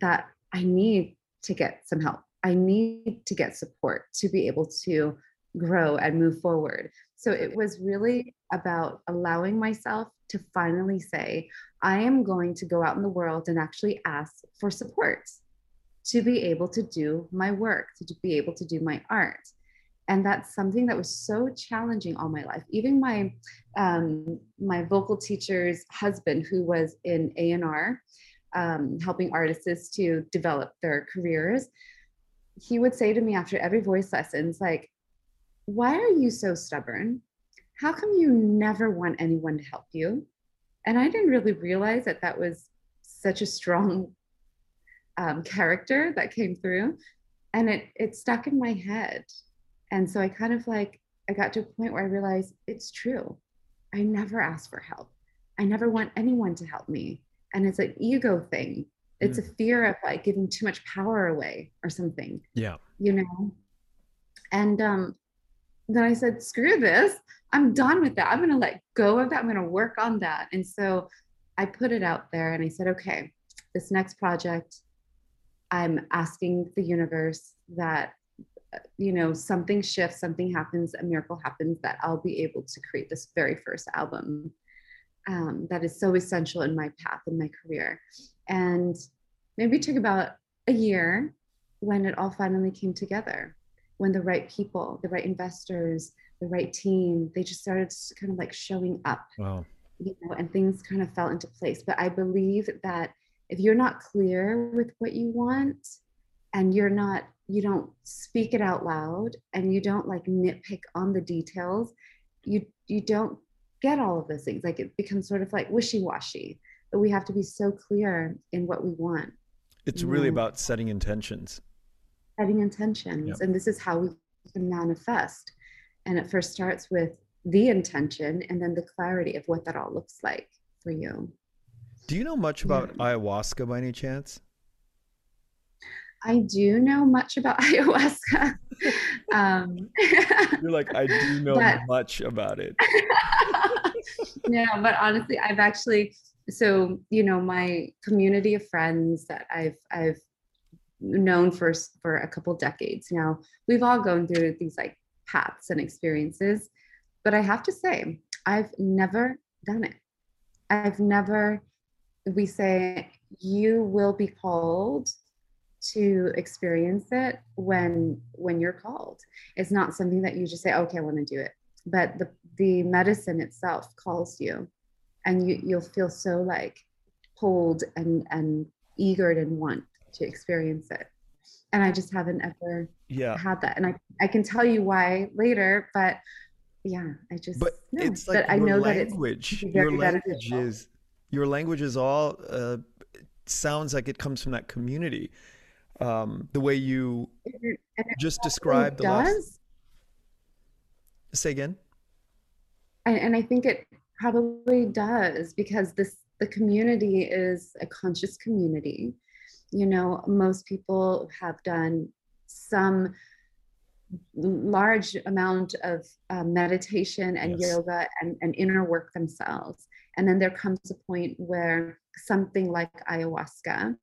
that I need to get some help. I need to get support to be able to grow and move forward. So it was really about allowing myself to finally say, I am going to go out in the world and actually ask for support to be able to do my work, to be able to do my art. And that's something that was so challenging all my life. Even my um, my vocal teacher's husband, who was in A and R, um, helping artists to develop their careers, he would say to me after every voice lessons, like, "Why are you so stubborn? How come you never want anyone to help you?" and I didn't really realize that that was such a strong um, character that came through, and it it stuck in my head, and so I kind of like I got to a point where I realized it's true. I never ask for help. I never want anyone to help me, and it's an ego thing. It's mm. a fear of like giving too much power away or something. Yeah, you know. And um, then I said, screw this. I'm done with that. I'm going to let go of that. I'm going to work on that. And so I put it out there and I said, okay, this next project, I'm asking the universe that, you know, something shifts, something happens, a miracle happens, that I'll be able to create this very first album um, that is so essential in my path in my career. And maybe it took about a year when it all finally came together when the right people, the right investors, the right team, they just started kind of like showing up. Wow. You know, and things kind of fell into place. But I believe that if you're not clear with what you want and you're not you don't speak it out loud and you don't like nitpick on the details you you don't get all of those things like it becomes sort of like wishy-washy but we have to be so clear in what we want it's really about setting intentions setting intentions yep. and this is how we can manifest and it first starts with the intention and then the clarity of what that all looks like for you do you know much about yeah. ayahuasca by any chance I do know much about [laughs] ayahuasca. [laughs] Um, [laughs] You're like, I do know but, much about it. No, but honestly, I've actually so you know my community of friends that I've I've known for for a couple decades now. We've all gone through these like paths and experiences, but I have to say, I've never done it. I've never. We say you will be called to experience it when when you're called it's not something that you just say okay i want to do it but the the medicine itself calls you and you you'll feel so like pulled and and eager and want to experience it and i just haven't ever yeah had that and i i can tell you why later but yeah i just but no. it's like but i know language, that it's your language is your language is all uh, sounds like it comes from that community um, the way you just described the does. last. Say again. And, and I think it probably does because this the community is a conscious community. You know, most people have done some large amount of uh, meditation and yes. yoga and, and inner work themselves. And then there comes a point where something like ayahuasca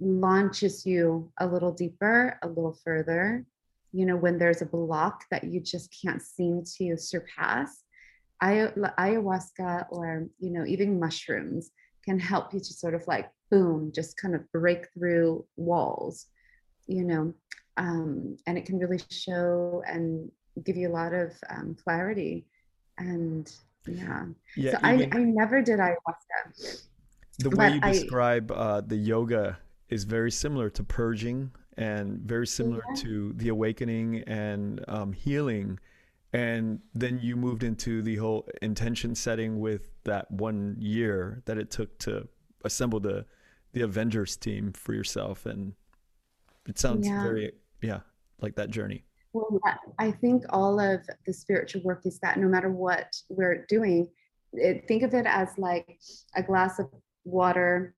launches you a little deeper, a little further. You know, when there's a block that you just can't seem to surpass, ayahuasca or, you know, even mushrooms can help you to sort of like, boom, just kind of break through walls, you know, um, and it can really show and give you a lot of um, clarity. And yeah, yeah so I, I never did ayahuasca. The way you describe I, uh, the yoga is very similar to purging and very similar yeah. to the awakening and um, healing. And then you moved into the whole intention setting with that one year that it took to assemble the the Avengers team for yourself. And it sounds yeah. very yeah like that journey. Well, I think all of the spiritual work is that no matter what we're doing, it, think of it as like a glass of water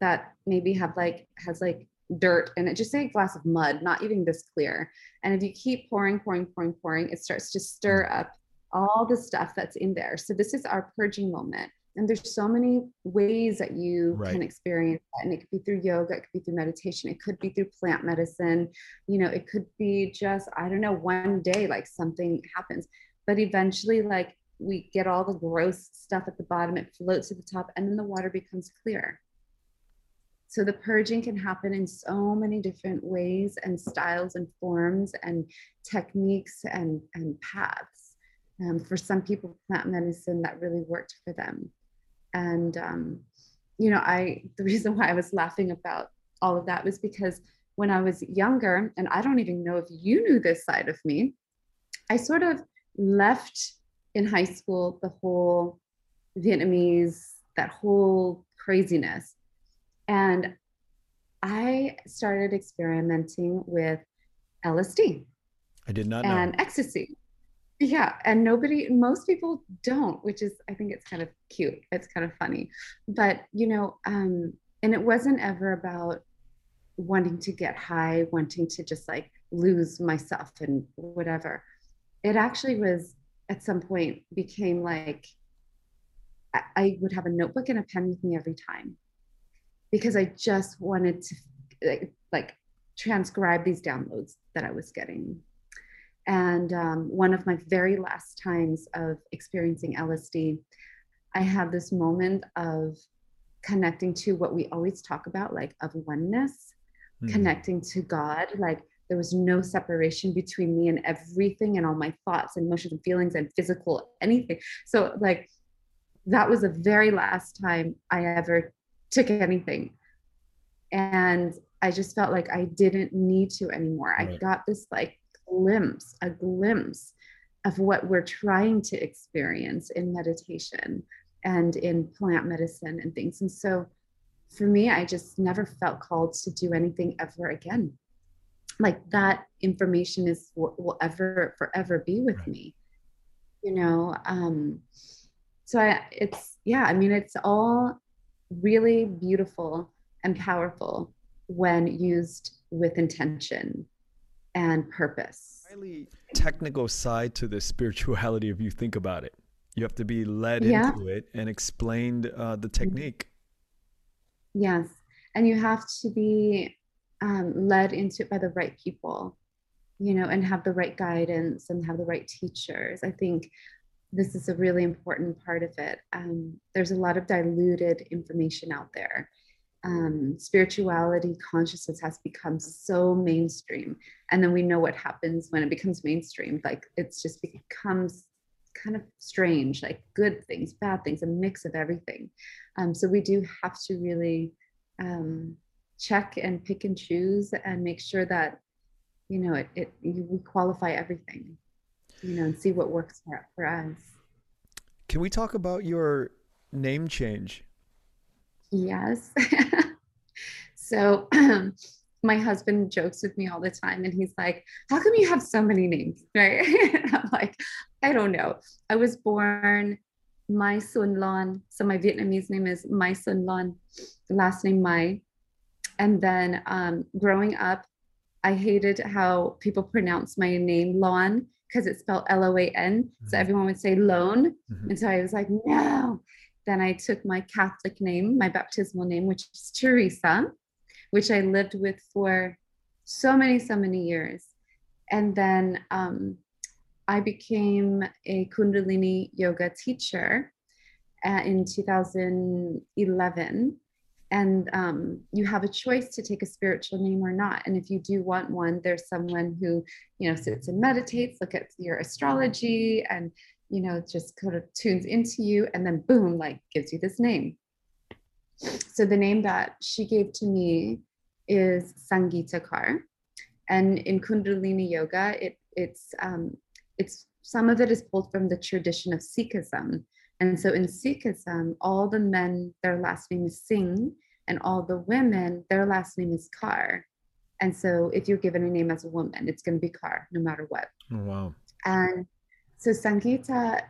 that maybe have like has like dirt and it just say a glass of mud not even this clear. And if you keep pouring pouring pouring pouring it starts to stir mm. up all the stuff that's in there. So this is our purging moment. And there's so many ways that you right. can experience that. And it could be through yoga it could be through meditation it could be through plant medicine. You know it could be just i don't know one day like something happens. But eventually like we get all the gross stuff at the bottom it floats to the top and then the water becomes clear so the purging can happen in so many different ways and styles and forms and techniques and, and paths. Um, for some people, plant medicine that really worked for them. And, um, you know, I, [laughs] the reason why I was laughing about all of that was because when I was younger, and I don't even know if you knew this side of me, I sort of left in high school the whole Vietnamese, that whole craziness and I started experimenting with LSD. I did not know. And ecstasy. Yeah. And nobody, most people don't, which is, I think it's kind of cute. It's kind of funny. But, you know, um, and it wasn't ever about wanting to get high, wanting to just like lose myself and whatever. It actually was at some point became like I, I would have a notebook and a pen with me every time because I just wanted to like, like transcribe these downloads that I was getting. And um, one of my very last times of experiencing LSD, I had this moment of connecting to what we always talk about, like of oneness, mm. connecting to God. Like there was no separation between me and everything and all my thoughts and emotions and feelings and physical anything. So, like, that was the very last time I ever took anything. And I just felt like I didn't need to anymore. Right. I got this like glimpse, a glimpse of what we're trying to experience in meditation and in plant medicine and things. And so for me, I just never felt called to do anything ever again. Like that information is will, will ever forever be with right. me, you know. Um, so I, it's yeah. I mean, it's all really beautiful and powerful when used with intention and purpose. Highly technical side to the spirituality if you think about it. You have to be led yeah. into it and explained uh, the technique. Yes. And you have to be um, led into it by the right people, you know, and have the right guidance and have the right teachers. I think this is a really important part of it. Um, there's a lot of diluted information out there. Um, spirituality consciousness has become so mainstream and then we know what happens when it becomes mainstream. Like it's just becomes kind of strange like good things bad things a mix of everything. Um, so we do have to really um, check and pick and choose and make sure that you know it, it we qualify everything you know and see what works for, for us can we talk about your name change Yes. [laughs] so [clears throat] my husband jokes with me all the time and he's like, How come you have so many names? [laughs] Right. [laughs] I'm like, I don't know. I was born Mai Sun Lon. So my Vietnamese name is Mai Sun Lon, last name Mai. And then um, growing up, I hated how people pronounce my name Lon because it's spelled L O A N. Mm-hmm. So everyone would say Lone. Mm-hmm. And so I was like, no. Then I took my Catholic name, my baptismal name, which is Teresa, which I lived with for so many, so many years. And then um, I became a Kundalini yoga teacher uh, in 2011. And um, you have a choice to take a spiritual name or not. And if you do want one, there's someone who, you know, sits and meditates, look at your astrology and you know, just kind of tunes into you and then boom, like gives you this name. So the name that she gave to me is Sangeeta Kaur. And in Kundalini Yoga, it it's um, it's some of it is pulled from the tradition of Sikhism. And so in Sikhism, all the men, their last name is Singh, and all the women, their last name is Kaur. And so if you're given a name as a woman, it's going to be Kaur no matter what. Oh, wow. And so Sangeeta,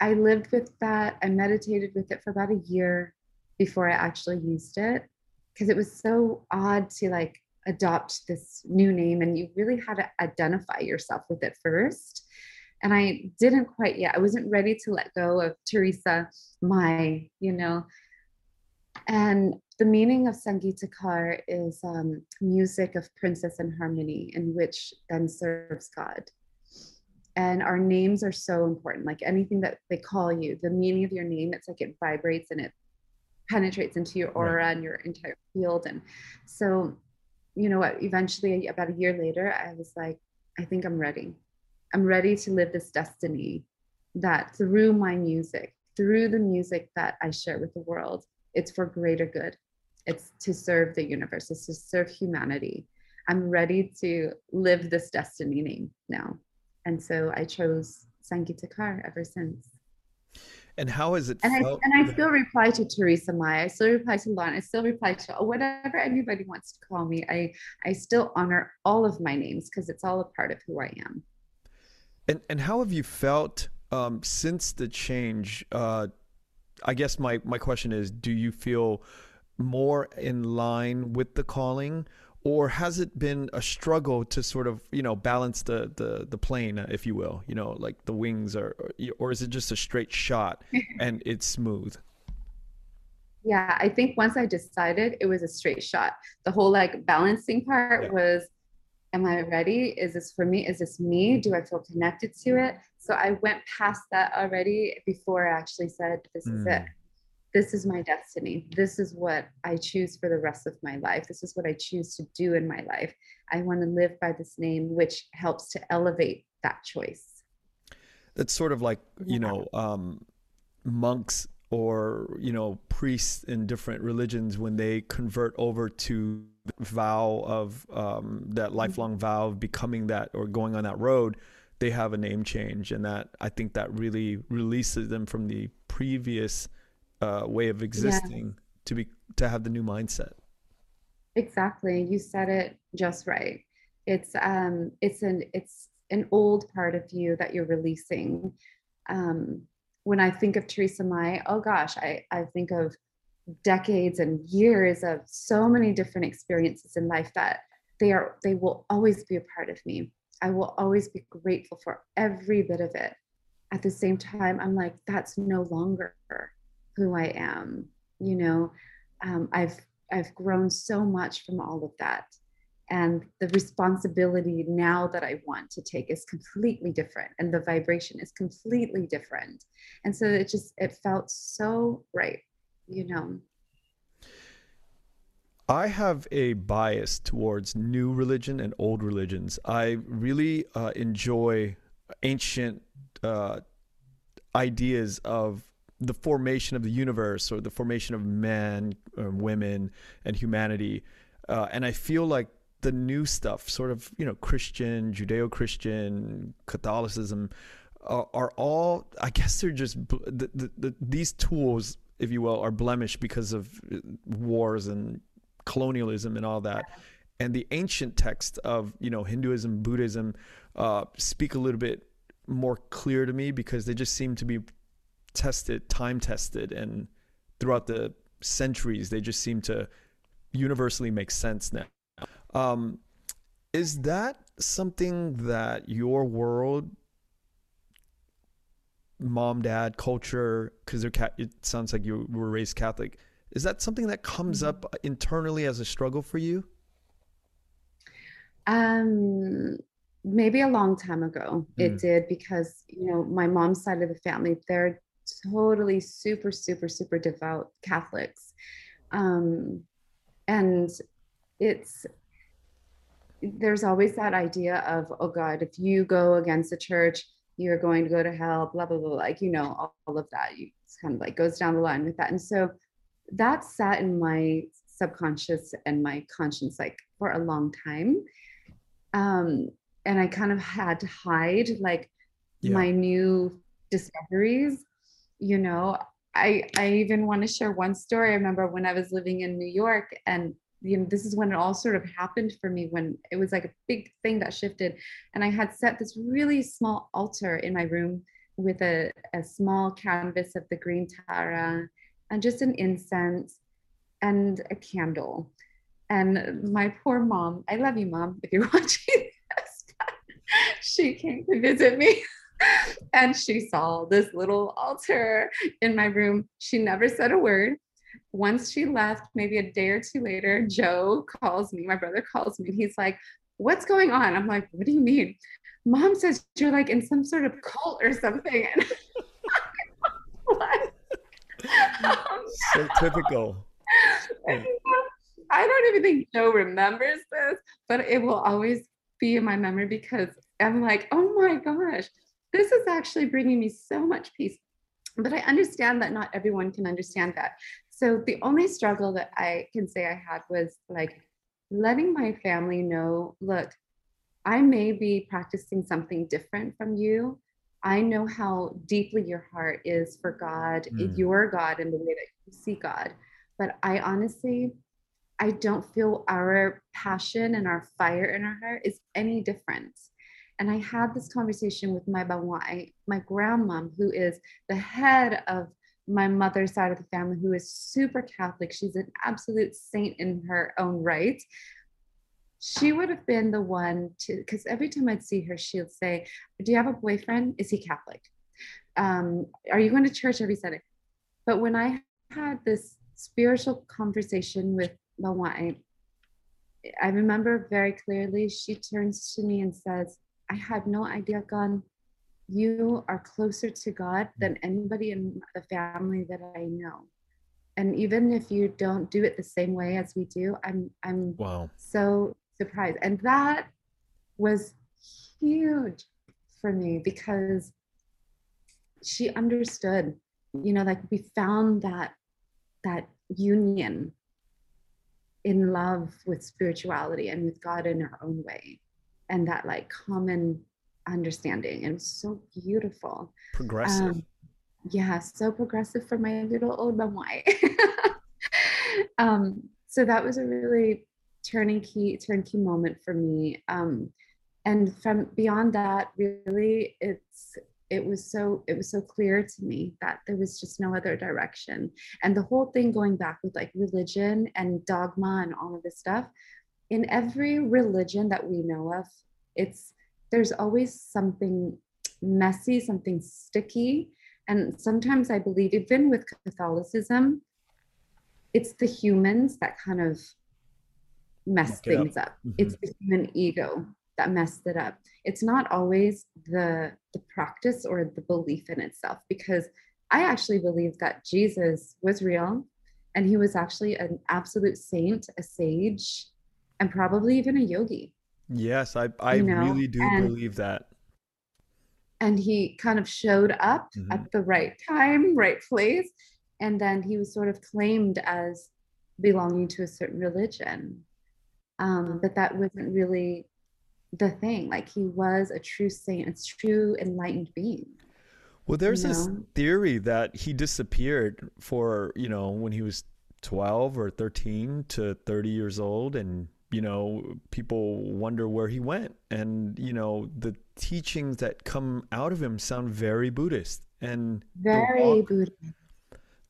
I lived with that. I meditated with it for about a year before I actually used it because it was so odd to like adopt this new name and you really had to identify yourself with it first. And I didn't quite yet. I wasn't ready to let go of Teresa, my, you know. And the meaning of Sangeeta Kaur is um, music of princess and harmony, in which then serves God. And our names are so important like anything that they call you the meaning of your name it's like it vibrates and it penetrates into your aura right. and your entire field. And so you know what eventually about a year later i was like i think i'm ready. I'm ready to live this destiny that through my music through the music that i share with the world it's for greater good it's to serve the universe it's to serve humanity i'm ready to live this destiny name now and so I chose Sangeeta Kaur ever since. And how has it and I, and I still reply to Teresa Mai. I still reply to Lon. I still reply to whatever anybody wants to call me. I I still honor all of my names because it's all a part of who I am. And and how have you felt um, since the change? Uh, I guess my my question is: Do you feel more in line with the calling, or has it been a struggle to sort of you know balance the the the plane if you will? You know like the wings are or is it just a straight shot [laughs] and it's smooth? Yeah i think once i decided it was a straight shot the whole like balancing part yeah. was am i ready? Is this for me? Is this me? Do i feel connected to it so i went past that already before i actually said this mm. is it mm this is my destiny. This is what I choose for the rest of my life. This is what I choose to do in my life. I want to live by this name, which helps to elevate that choice. That's sort of like, you know, um, monks or you know priests in different religions when they convert over to the vow of um, that mm-hmm. lifelong vow of becoming that or going on that road they have a name change and that i think that really releases them from the previous uh, way of existing yeah. to be to have the new mindset exactly you said it just right it's um it's an it's an old part of you that you're releasing um when I think of Teresa Mai, oh gosh, I, I think of decades and years of so many different experiences in life that they are they will always be a part of me. I will always be grateful for every bit of it. At the same time, I'm like, that's no longer who I am. You know, um, I've I've grown so much from all of that and the responsibility now that i want to take is completely different and the vibration is completely different and so it just it felt so right you know I have a bias towards new religion and old religions. I really uh, enjoy ancient uh, ideas of the formation of the universe or the formation of men, or women, and humanity. Uh, and I feel like the new stuff, sort of, you know, Christian, Judeo Christian, Catholicism, uh, are all, I guess they're just, the, the, the, these tools, if you will, are blemished because of uh, wars and colonialism and all that. And the ancient text of, you know, Hinduism, Buddhism uh, speak a little bit more clear to me because they just seem to be tested, time tested, and throughout the centuries, they just seem to universally make sense now. Um, is that something that your world, mom, dad, culture, because it sounds like you were raised Catholic, is that something that comes mm-hmm. up internally as a struggle for you? Um, maybe a long time ago mm. it did because you know my mom's side of the family they're totally super super super devout Catholics, um, and it's there's always that idea of oh god if you go against the church you're going to go to hell blah blah blah like you know all, all of that you, it's kind of like goes down the line with that and so that sat in my subconscious and my conscience like for a long time. Um and i kind of had to hide like yeah. my new discoveries you know? I i even want to share one story. I remember when i was living in new york and you know this is when it all sort of happened for me when it was like a big thing that shifted. And i had set this really small altar in my room with a, a small canvas of the green tara and just an incense and a candle and my poor mom i love you mom if you're [laughs] watching this she came to visit me [laughs] and she saw this little altar in my room she never said a word once she left, maybe a day or two later, Joe calls me, my brother calls me, and he's like, What's going on? I'm like, What do you mean? Mom says you're like in some sort of cult or something. [laughs] [laughs] so typical. [laughs] I don't even think Joe remembers this, but it will always be in my memory because I'm like, oh my gosh, this is actually bringing me so much peace. But I understand that not everyone can understand that. So the only struggle that I can say I had was like letting my family know look, I may be practicing something different from you. I know how deeply your heart is for God, mm. your God, and the way that you see God. But I honestly, I don't feel our passion and our fire in our heart is any different. And I had this conversation with my bawai, my grandmom, who is the head of my mother's side of the family, who is super Catholic, she's an absolute saint in her own right. She would have been the one to, because every time I'd see her, she would say, Do you have a boyfriend? Is he Catholic? Um, are you going to church every Sunday? But when I had this spiritual conversation with Mawai, I remember very clearly, she turns to me and says, I had no idea, Gan, you are closer to God than anybody in the family that I know. And even if you don't do it the same way as we do, I'm I'm wow. so surprised. And that was huge for me because she understood you know like we found that that union in love with spirituality and with god in our own way. And that like common understanding. And so beautiful. Progressive. Um, yeah so progressive for my little old mamai [laughs] um so that was a really turning key turnkey moment for me. Um and from beyond that really it's it was so it was so clear to me that there was just no other direction. And the whole thing going back with like religion and dogma and all of this stuff in every religion that we know of it's there's always something messy something sticky. And sometimes i believe even with catholicism it's the humans that kind of mess things up, up. Mm-hmm. it's the human ego that messed it up it's not always the the practice or the belief in itself because i actually believe that jesus was real and he was actually an absolute saint a sage and probably even a yogi yes i i you know? really do and, believe that and he kind of showed up mm-hmm. at the right time right place and then he was sort of claimed as belonging to a certain religion um, but that wasn't really the thing. Like he was a true saint, a true enlightened being. Well, there's you know? this theory that he disappeared for, you know, when he was 12 or 13 to 30 years old. And, you know, people wonder where he went. And, you know, the teachings that come out of him sound very Buddhist. And very the walk, Buddhist.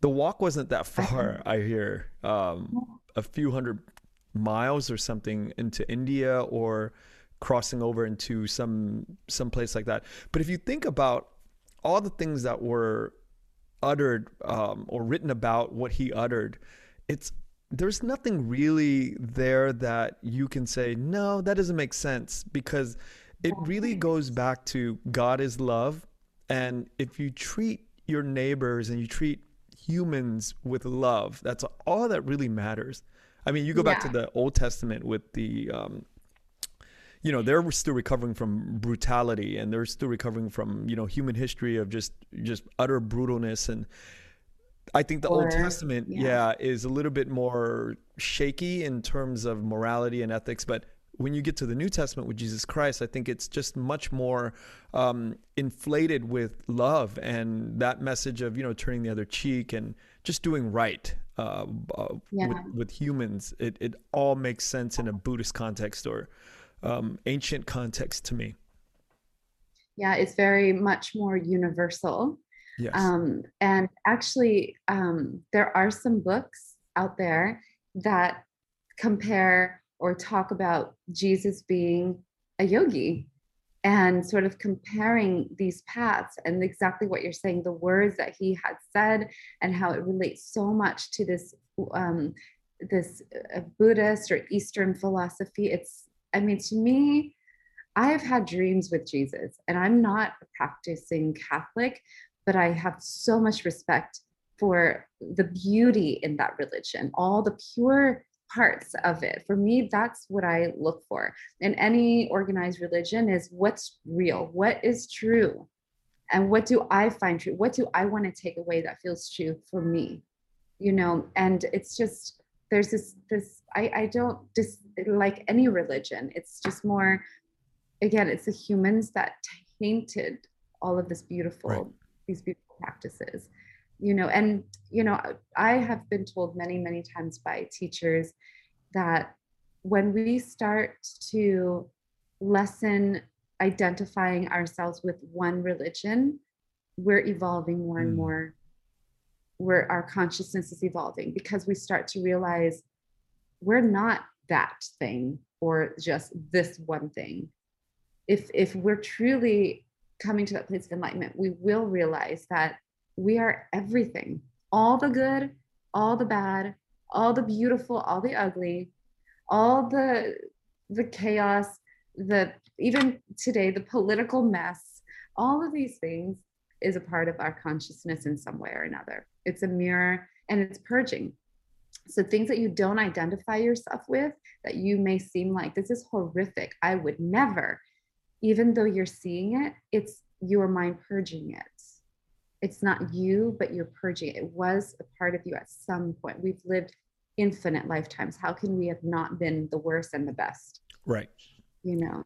The walk wasn't that far, I hear. Um, a few hundred miles or something into India or crossing over into some some place like that. But if you think about all the things that were uttered um, or written about what he uttered, it's there's nothing really there that you can say no that doesn't make sense because it really goes back to God is love and if you treat your neighbors and you treat humans with love that's all that really matters I mean, you go back to the Old Testament with the, um, you know, they're still recovering from brutality and they're still recovering from, you know, human history of just just utter brutalness and. I think the or, Old Testament, yeah. yeah, is a little bit more shaky in terms of morality and ethics, but when you get to the New Testament with Jesus Christ, I think it's just much more um, inflated with love and that message of you know turning the other cheek and just doing right uh, uh, yeah. with, with, humans. It it all makes sense in a Buddhist context or um, ancient context to me. Yeah, it's very much more universal. Yes. Um, and actually, um, there are some books out there that compare or talk about Jesus being a yogi and sort of comparing these paths and exactly what you're saying the words that he had said and how it relates so much to this um, this uh, buddhist or eastern philosophy. It's i mean to me i have had dreams with jesus and i'm not a practicing catholic but i have so much respect for the beauty in that religion. All the pure parts of it. For me that's what i look for. In any organized religion is what's real what is true and what do i find true? What do i want to take away that feels true for me? You know and it's just there's this this i i don't just like any religion. It's just more again it's the humans that tainted all of this beautiful right. these beautiful practices you know and you know i have been told many many times by teachers that when we start to lessen identifying ourselves with one religion we're evolving more and mm. more where our consciousness is evolving because we start to realize we're not that thing or just this one thing if if we're truly coming to that place of enlightenment we will realize that we are everything all the good, all the bad, all the beautiful, all the ugly, all the the chaos, the even today the political mess, all of these things is a part of our consciousness in some way or another. It's a mirror and it's purging. So things that you don't identify yourself with that you may seem like this is horrific. I would never, even though you're seeing it, it's your mind purging it it's not you, but you're purging it. Was a part of you at some point. We've lived infinite lifetimes. How can we have not been the worst and the best? Right. You know.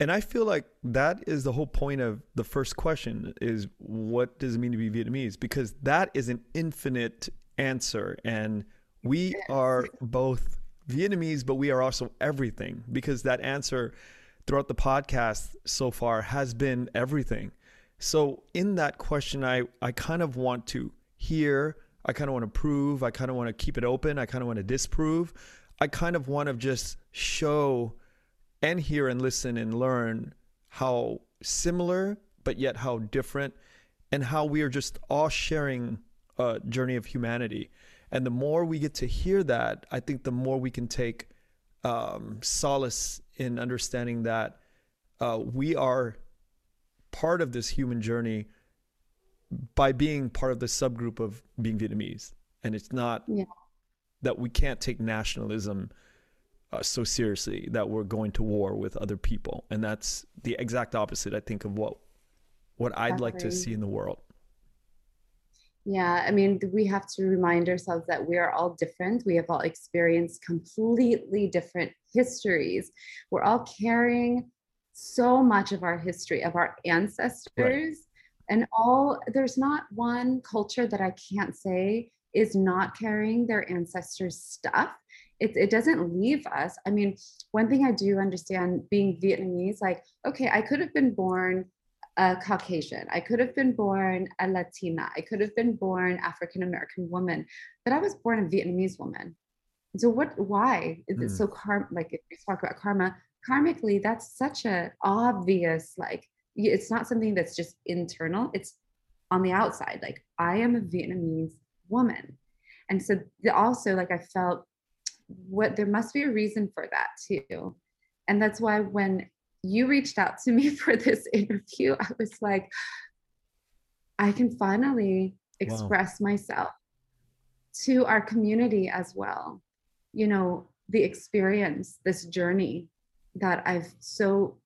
And I feel like that is the whole point of the first question is what does it mean to be Vietnamese? Because that is an infinite answer. And we are both Vietnamese, but we are also everything because that answer throughout the podcast so far has been everything. So in that question, I, I kind of want to hear, I kind of want to prove, I kind of want to keep it open, I kind of want to disprove. I kind of want to just show and hear and listen and learn how similar, but yet how different, and how we are just all sharing a journey of humanity. And the more we get to hear that, I think the more we can take um, solace in understanding that uh, we are part of this human journey by being part of the subgroup of being Vietnamese. And it's not yeah. that we can't take nationalism uh, so seriously that we're going to war with other people. And that's the exact opposite, I think, of what what I'd like to see in the world. Yeah, I mean, we have to remind ourselves that we are all different. We have all experienced completely different histories. We're all carrying so much of our history of our ancestors right. and all there's not one culture that i can't say is not carrying their ancestors stuff it, it doesn't leave us i mean one thing i do understand being vietnamese like okay i could have been born a caucasian i could have been born a latina i could have been born african american woman but i was born a vietnamese woman so what why is mm. it so karma like if we talk about karma karmically that's such a obvious like it's not something that's just internal it's on the outside like i am a vietnamese woman. And so also like i felt what there must be a reason for that too. And that's why when you reached out to me [laughs] for this interview i was like i can finally express wow. myself to our community as well. You know the experience this journey that I've so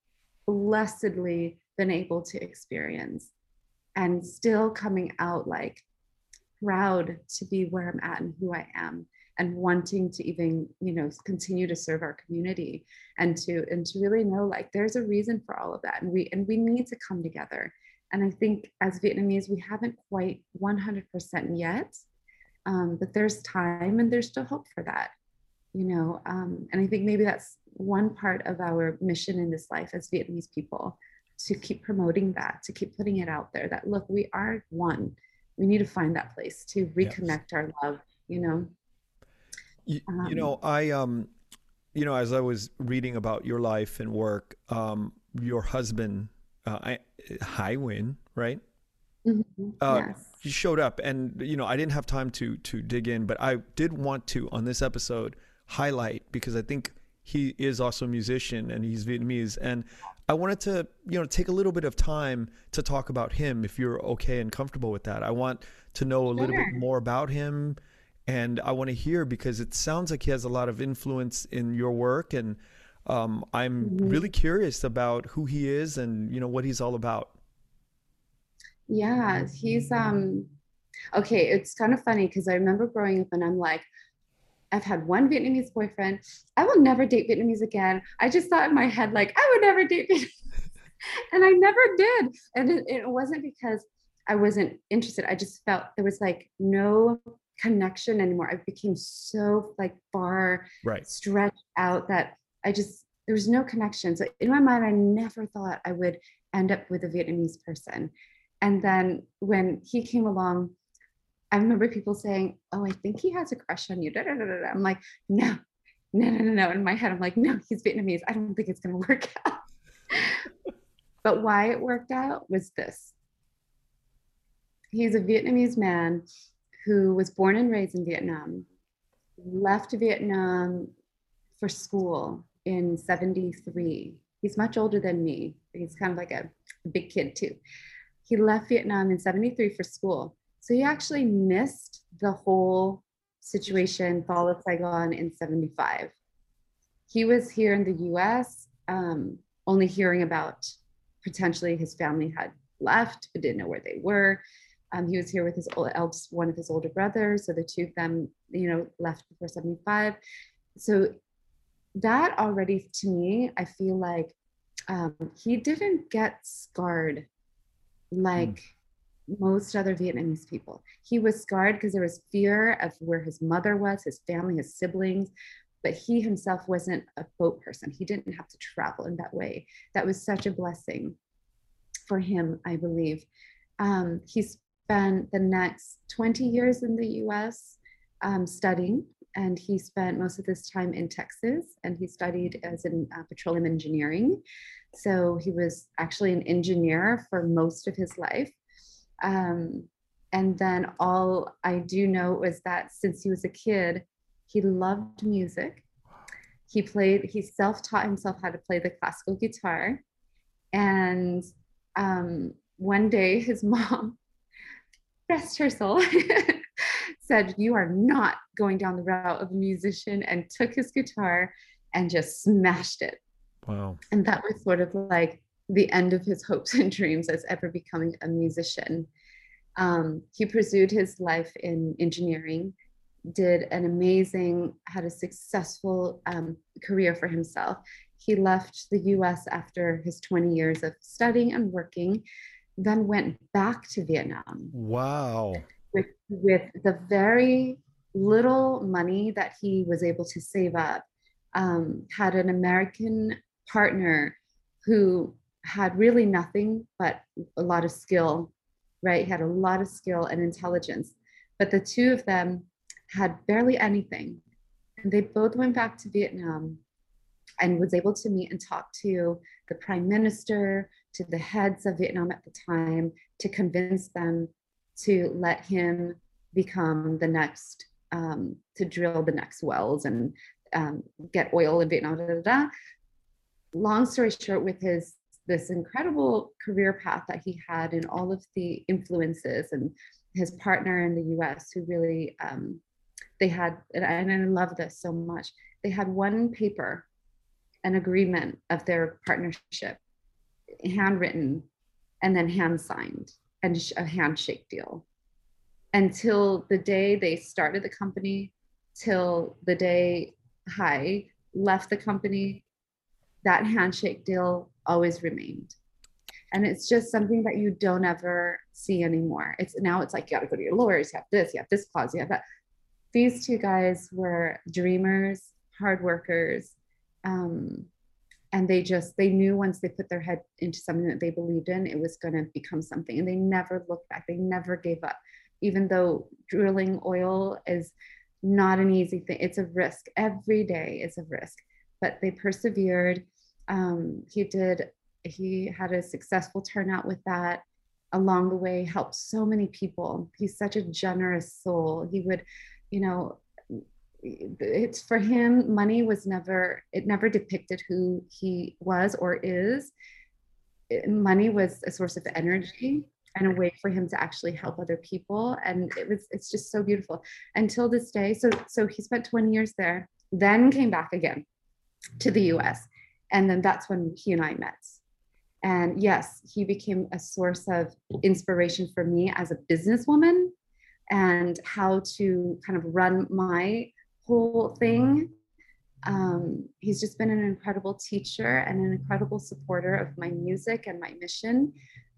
blessedly been able to experience and still coming out like proud to be where I'm at and who I am and wanting to even you know continue to serve our community and to and to really know like there's a reason for all of that and we and we need to come together. And i think as vietnamese we haven't quite 100% yet um, but there's time and there's still hope for that you know um, and i think maybe that's one part of our mission in this life as vietnamese people to keep promoting that to keep putting it out there that look we are one we need to find that place to reconnect yes. our love you know you, um, you, know i um you know as i was reading about your life and work um your husband uh I, Hai Nguyen right mm-hmm. uh, yes. he showed up and you know i didn't have time to to dig in but i did want to on this episode highlight because I think he is also a musician and he's Vietnamese. And I wanted to, you know, take a little bit of time to talk about him if you're okay and comfortable with that. I want to know a little bit more about him and I want to hear because it sounds like he has a lot of influence in your work and um, I'm mm-hmm. really curious about who he is and you know what he's all about. Yeah, he's um okay, it's kind of funny because I remember growing up and I'm like, I've had one Vietnamese boyfriend. I will never date Vietnamese again. I just thought in my head, like, I would never date Vietnamese. [laughs] and I never did. And it, it wasn't because I wasn't interested. I just felt there was like no connection anymore. I became so like far right. stretched out that I just, there was no connection. So in my mind, I never thought I would end up with a Vietnamese person. And then when he came along, I remember people saying, "Oh, I think he has a crush on you." Da, da, da. I'm like, "No, no, no, no, no." In my head, I'm like, "No, he's Vietnamese. I don't think it's going to work [laughs] out." but why it worked out was this: he's a Vietnamese man who was born and raised in Vietnam, left Vietnam for school in '73. He's much older than me. He's kind of like a big kid too. He left Vietnam in '73 for school so he actually missed the whole situation, Fall of Saigon in 75. He was here in the US, um, only hearing about potentially his family had left, but didn't know where they were. Um, he was here with his eldest, one of his older brothers. So the two of them, you know, left before 75. So that already to me, I feel like um, he didn't get scarred like mm. Most other Vietnamese people. He was scarred because there was fear of where his mother was, his family, his siblings, but he himself wasn't a boat person. He didn't have to travel in that way. That was such a blessing for him, I believe. Um, he spent the next 20 years in the US um, studying and he spent most of this time in Texas and he studied as in uh, petroleum engineering. So he was actually an engineer for most of his life. Um, and then all I do know was that since he was a kid, he loved music. He played, he self taught himself how to play the classical guitar. And um, one day his [laughs] mom, rest her soul, [laughs] said, You are not going down the route of a musician, and took his guitar and just smashed it. Wow. And that was sort of like the end of his hopes and dreams as ever becoming a musician. Um, he pursued his life in engineering, did an amazing, had a successful um, career for himself. He left the US after his 20 years of studying and working, then went back to Vietnam. Wow with with the very little money that he was able to save up um, had an american partner who had really nothing but a lot of skill right he had a lot of skill and intelligence but the two of them had barely anything and they both went back to vietnam and was able to meet and talk to the prime minister to the heads of vietnam at the time to convince them to let him become the next um, to drill the next wells and um, get oil in Vietnam. Da, da, da. Long story short, with his this incredible career path that he had and all of the influences and his partner in the U.S. who really um, they had and I, love this so much. They had one paper, an agreement of their partnership, handwritten, and then hand signed and a handshake deal until the day they started the company till the day Hai left the company that handshake deal always remained. And it's just something that you don't ever see anymore. It's now it's like you got to go to your lawyers you have this you have this clause you have that. These two guys were dreamers hard workers um, and they just they knew once they put their head into something that they believed in it was going to become something. And they never looked back. They never gave up. Even though drilling oil is not an easy thing it's a risk. Every day is a risk. But they persevered um, he did he had a successful turnout with that. Along the way helped so many people. He's such a generous soul. He would you know it's for him money was never it never depicted who he was or is. Money was a source of energy and a way for him to actually help other people. And it was it's just so beautiful. Until this day so so he spent 20 years there then came back again to the US and then that's when he and I met and yes he became a source of inspiration for me as a businesswoman and how to kind of run my whole thing. Um, he's just been an incredible teacher and an incredible supporter of my music and my mission.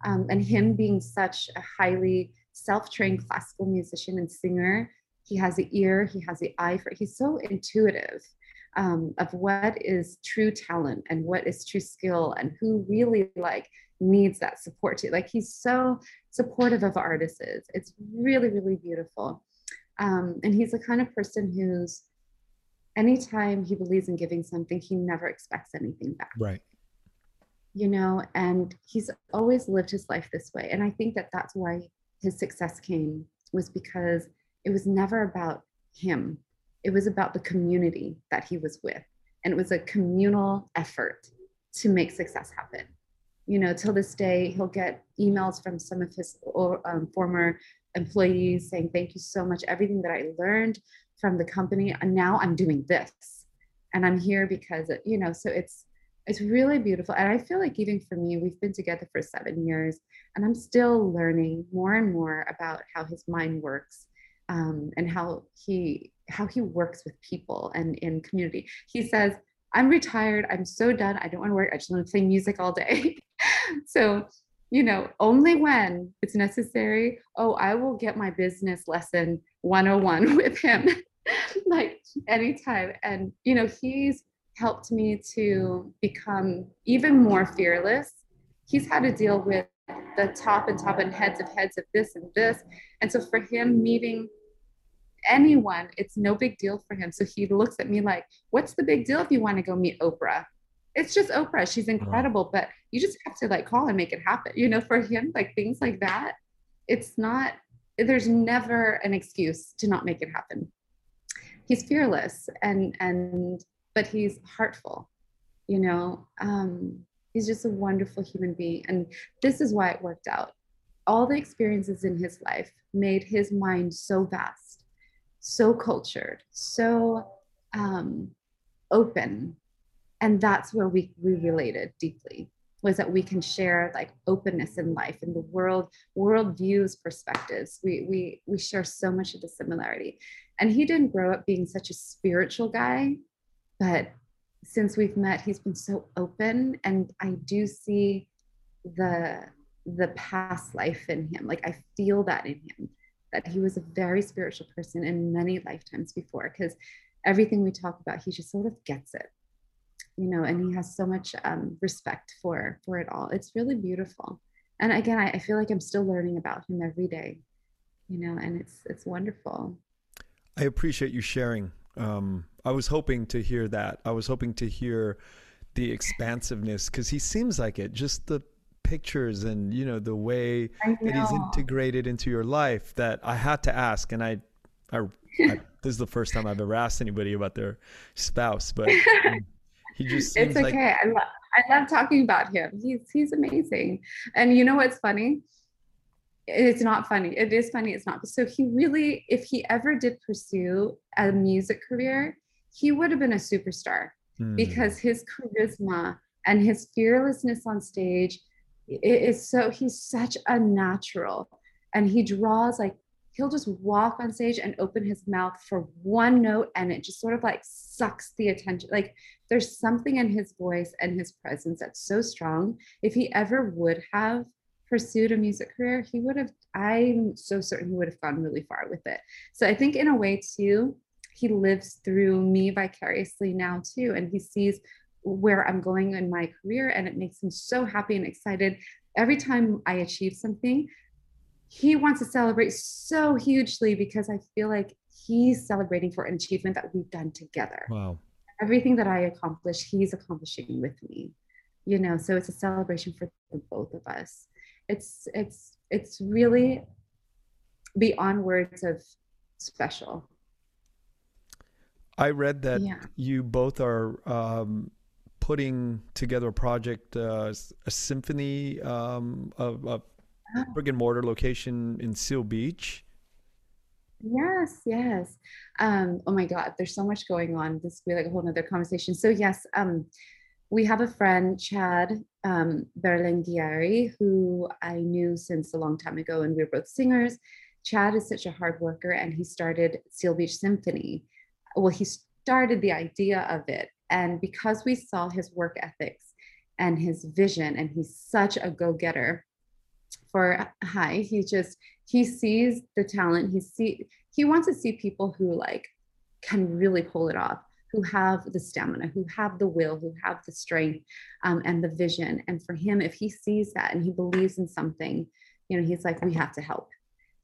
Um, and him being such a highly self trained classical musician and singer, he has the ear, he has the eye for He's so intuitive um, of what is true talent and what is true skill and who really like needs that support too. Like he's so supportive of artists. It's really, really beautiful. Um, and he's the kind of person who's, anytime he believes in giving something, he never expects anything back. Right. You know, and he's always lived his life this way. And I think that that's why his success came, was because it was never about him, it was about the community that he was with. And it was a communal effort to make success happen you know, till this day, he'll get emails from some of his um, former employees saying, Thank you so much. Everything that I learned from the company, and now I'm doing this. And I'm here because, you know, so it's it's really beautiful. And I feel like even for me, we've been together for seven years and I'm still learning more and more about how his mind works um, and how he how he works with people and in community. He says, I'm retired. I'm so done. I don't want to work. I just want to play music all day. [laughs] so, you know, only when it's necessary, oh, I will get my business lesson 101 [laughs] with him, [laughs] like anytime. And, you know, he's helped me to become even more fearless. He's had to deal with the top and top and heads of heads of this and this. And so for him meeting anyone, it's no big deal for him. So he looks at me like, what's the big deal if you want to go meet Oprah? It's just Oprah. She's incredible, but you just have to like call and make it happen. You know, for him, like things like that, it's not, there's never an excuse to not make it happen. He's fearless and, and, but he's heartful, you know, um, he's just a wonderful human being. And this is why it worked out. All the experiences in his life made his mind so vast so cultured, so um, open. And that's where we, we related deeply was that we can share like openness in life and the world world views perspectives. We we we share so much of the similarity. And he didn't grow up being such a spiritual guy but since we've met he's been so open. And i do see the the past life in him. Like i feel that in him that he was a very spiritual person in many lifetimes before because everything we talk about he just sort of gets it you know and he has so much um, respect for for it all. It's really beautiful. And again I, I feel like i'm still learning about him every day you know and it's it's wonderful. I appreciate you sharing. Um, i was hoping to hear that. I was hoping to hear the expansiveness because he seems like it. Just the pictures and you know the way that he's integrated into your life that I had to ask and I, I, I [laughs] this is the first time I've ever asked anybody about their spouse but [laughs] he just seems it's okay. Like, I, love, I love talking about him. He's he's amazing. And you know what's funny? It's not funny. It is funny. It's not. So he really if he ever did pursue a music career he would have been a superstar hmm. because his charisma and his fearlessness on stage it is so he's such a natural and he draws like he'll just walk on stage and open his mouth for one note and it just sort of like sucks the attention like there's something in his voice and his presence that's so strong. If he ever would have pursued a music career he would have i'm so certain he would have gone really far with it. So i think in a way too he lives through me vicariously now too and he sees where I'm going in my career. And it makes him so happy and excited. Every time I achieve something, he wants to celebrate so hugely because I feel like he's celebrating for an achievement that we've done together. Wow. Everything that I accomplish, he's accomplishing with me. You know, so it's a celebration for the both of us. It's it's it's really beyond words of special. I read that yeah. you both are um, putting together a project, uh, a symphony um, of a brick and mortar location in Seal Beach. Yes, yes. Um, oh my God, there's so much going on. This will be like a whole nother conversation. So yes, um, we have a friend, Chad um, Berlinguieri, who I knew since a long time ago, and we were both singers. Chad is such a hard worker, and he started Seal Beach Symphony. Well, he started the idea of it and because we saw his work ethics and his vision, and he's such a go getter for Hai, he just, he sees the talent. He see, he wants to see people who like can really pull it off who have the stamina, who have the will, who have the strength um, and the vision. And for him, if he sees that and he believes in something, you know, he's like, we have to help.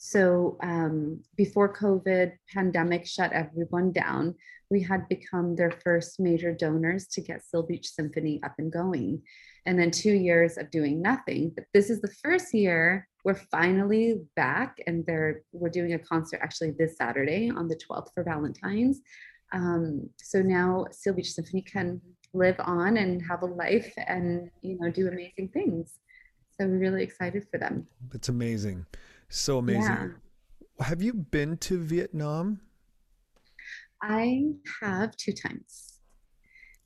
So um, before COVID pandemic shut everyone down, we had become their first major donors to get Seal Beach Symphony up and going. And then two years of doing nothing. But this is the first year we're finally back, and they're we're doing a concert actually this Saturday on the 12th for Valentine's. Um, so now Seal Beach Symphony can live on and have a life and you know do amazing things. So we're really excited for them. It's amazing. So amazing. Yeah. Have you been to Vietnam? I have two times.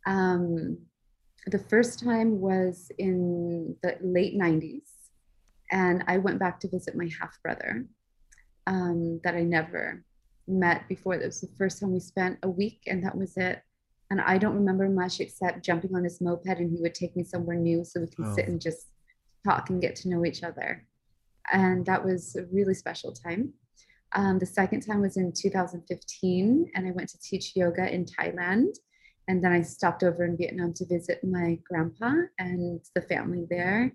Um, the first time was in the late 90s. And I went back to visit my half brother um, that I never met before. That was the first time we spent a week, and that was it. And I don't remember much except jumping on his moped, and he would take me somewhere new so we can oh. sit and just talk and get to know each other. And that was a really special time. Um, the second time was in 2015, and I went to teach yoga in Thailand. And then I stopped over in Vietnam to visit my grandpa and the family there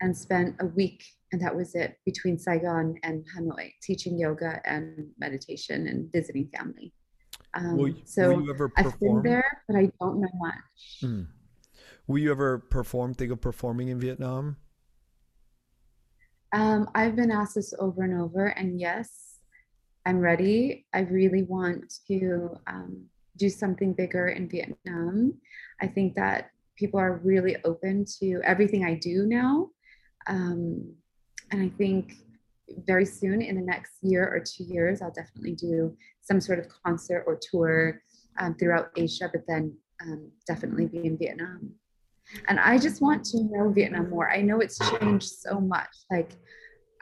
and spent a week and that was it between Saigon and Hanoi, teaching yoga and meditation and visiting family. Um, will, so will you ever perform? I've been there, but I don't know much. Mm. Will you ever perform? Think of performing in Vietnam? Um, I've been asked this over and over, and yes, I'm ready. I really want to um, do something bigger in Vietnam. I think that people are really open to everything I do now. Um, and I think very soon in the next year or two years, I'll definitely do some sort of concert or tour um, throughout Asia, but then um, definitely be in Vietnam. And I just want to know Vietnam more. I know it's changed so much. Like,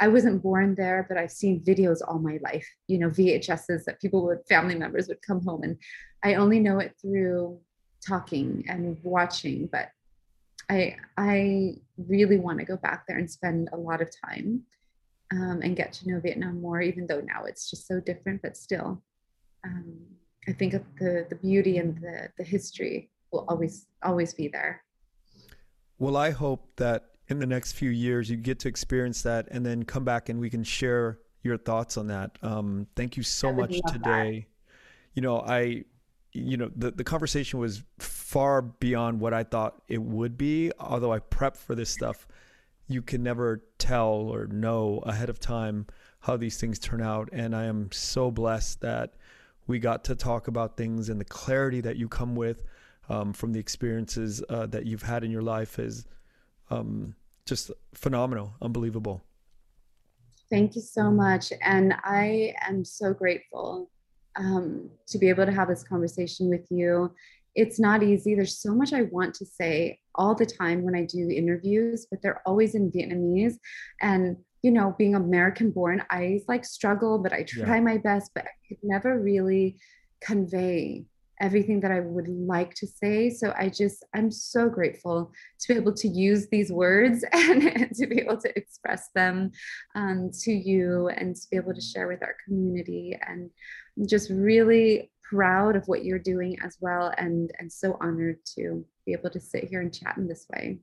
I wasn't born there, but I've seen videos all my life, you know, VHSs that people would, family members would come home. And I only know it through talking and watching, but I I really want to go back there and spend a lot of time um, and get to know Vietnam more. Even though now it's just so different, but still, um, I think the the beauty and the the history will always always be there. Well, I hope that in the next few years you get to experience that and then come back and we can share your thoughts on that. Um, thank you so much today. That. You know, I you know the, the conversation was far beyond what i thought it would be although i prepped for this stuff you can never tell or know ahead of time how these things turn out and i am so blessed that we got to talk about things and the clarity that you come with um, from the experiences uh, that you've had in your life is um, just phenomenal unbelievable thank you so much and i am so grateful um, to be able to have this conversation with you. It's not easy. There's so much I want to say all the time when I do interviews, but they're always in Vietnamese. And, you know, being American born, I like struggle, but I try yeah. my best, but I could never really convey everything that I would like to say. So I just, I'm so grateful to be able to use these words [laughs] and, to be able to express them um, to you and to be able to share with our community. And I'm just really proud of what you're doing as well and, and so honored to be able to sit here and chat in this way.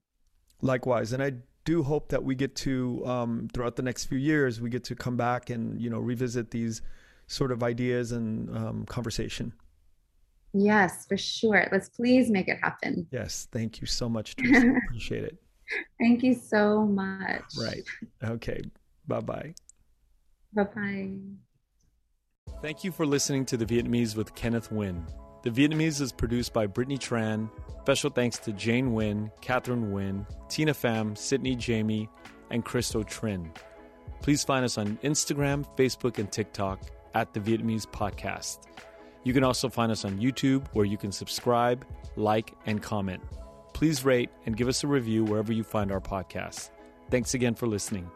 Likewise. And I do hope that we get to, um, throughout the next few years, we get to come back and, you know, revisit these sort of ideas and um, conversation. Yes, for sure. Let's please make it happen. Yes. Thank you so much, [laughs] Teresa. Appreciate it. Thank you so much. Right. Okay. Bye bye. Bye bye. Thank you for listening to The Vietnamese with Kenneth Nguyen. The Vietnamese is produced by Brittany Tran. Special thanks to Jane Nguyen, Catherine Nguyen, Tina Pham, Sydney Jamie, and Christo Trin. Please find us on Instagram, Facebook, and TikTok at The Vietnamese Podcast. You can also find us on YouTube where you can subscribe, like, and comment. Please rate and give us a review wherever you find our podcasts. Thanks again for listening.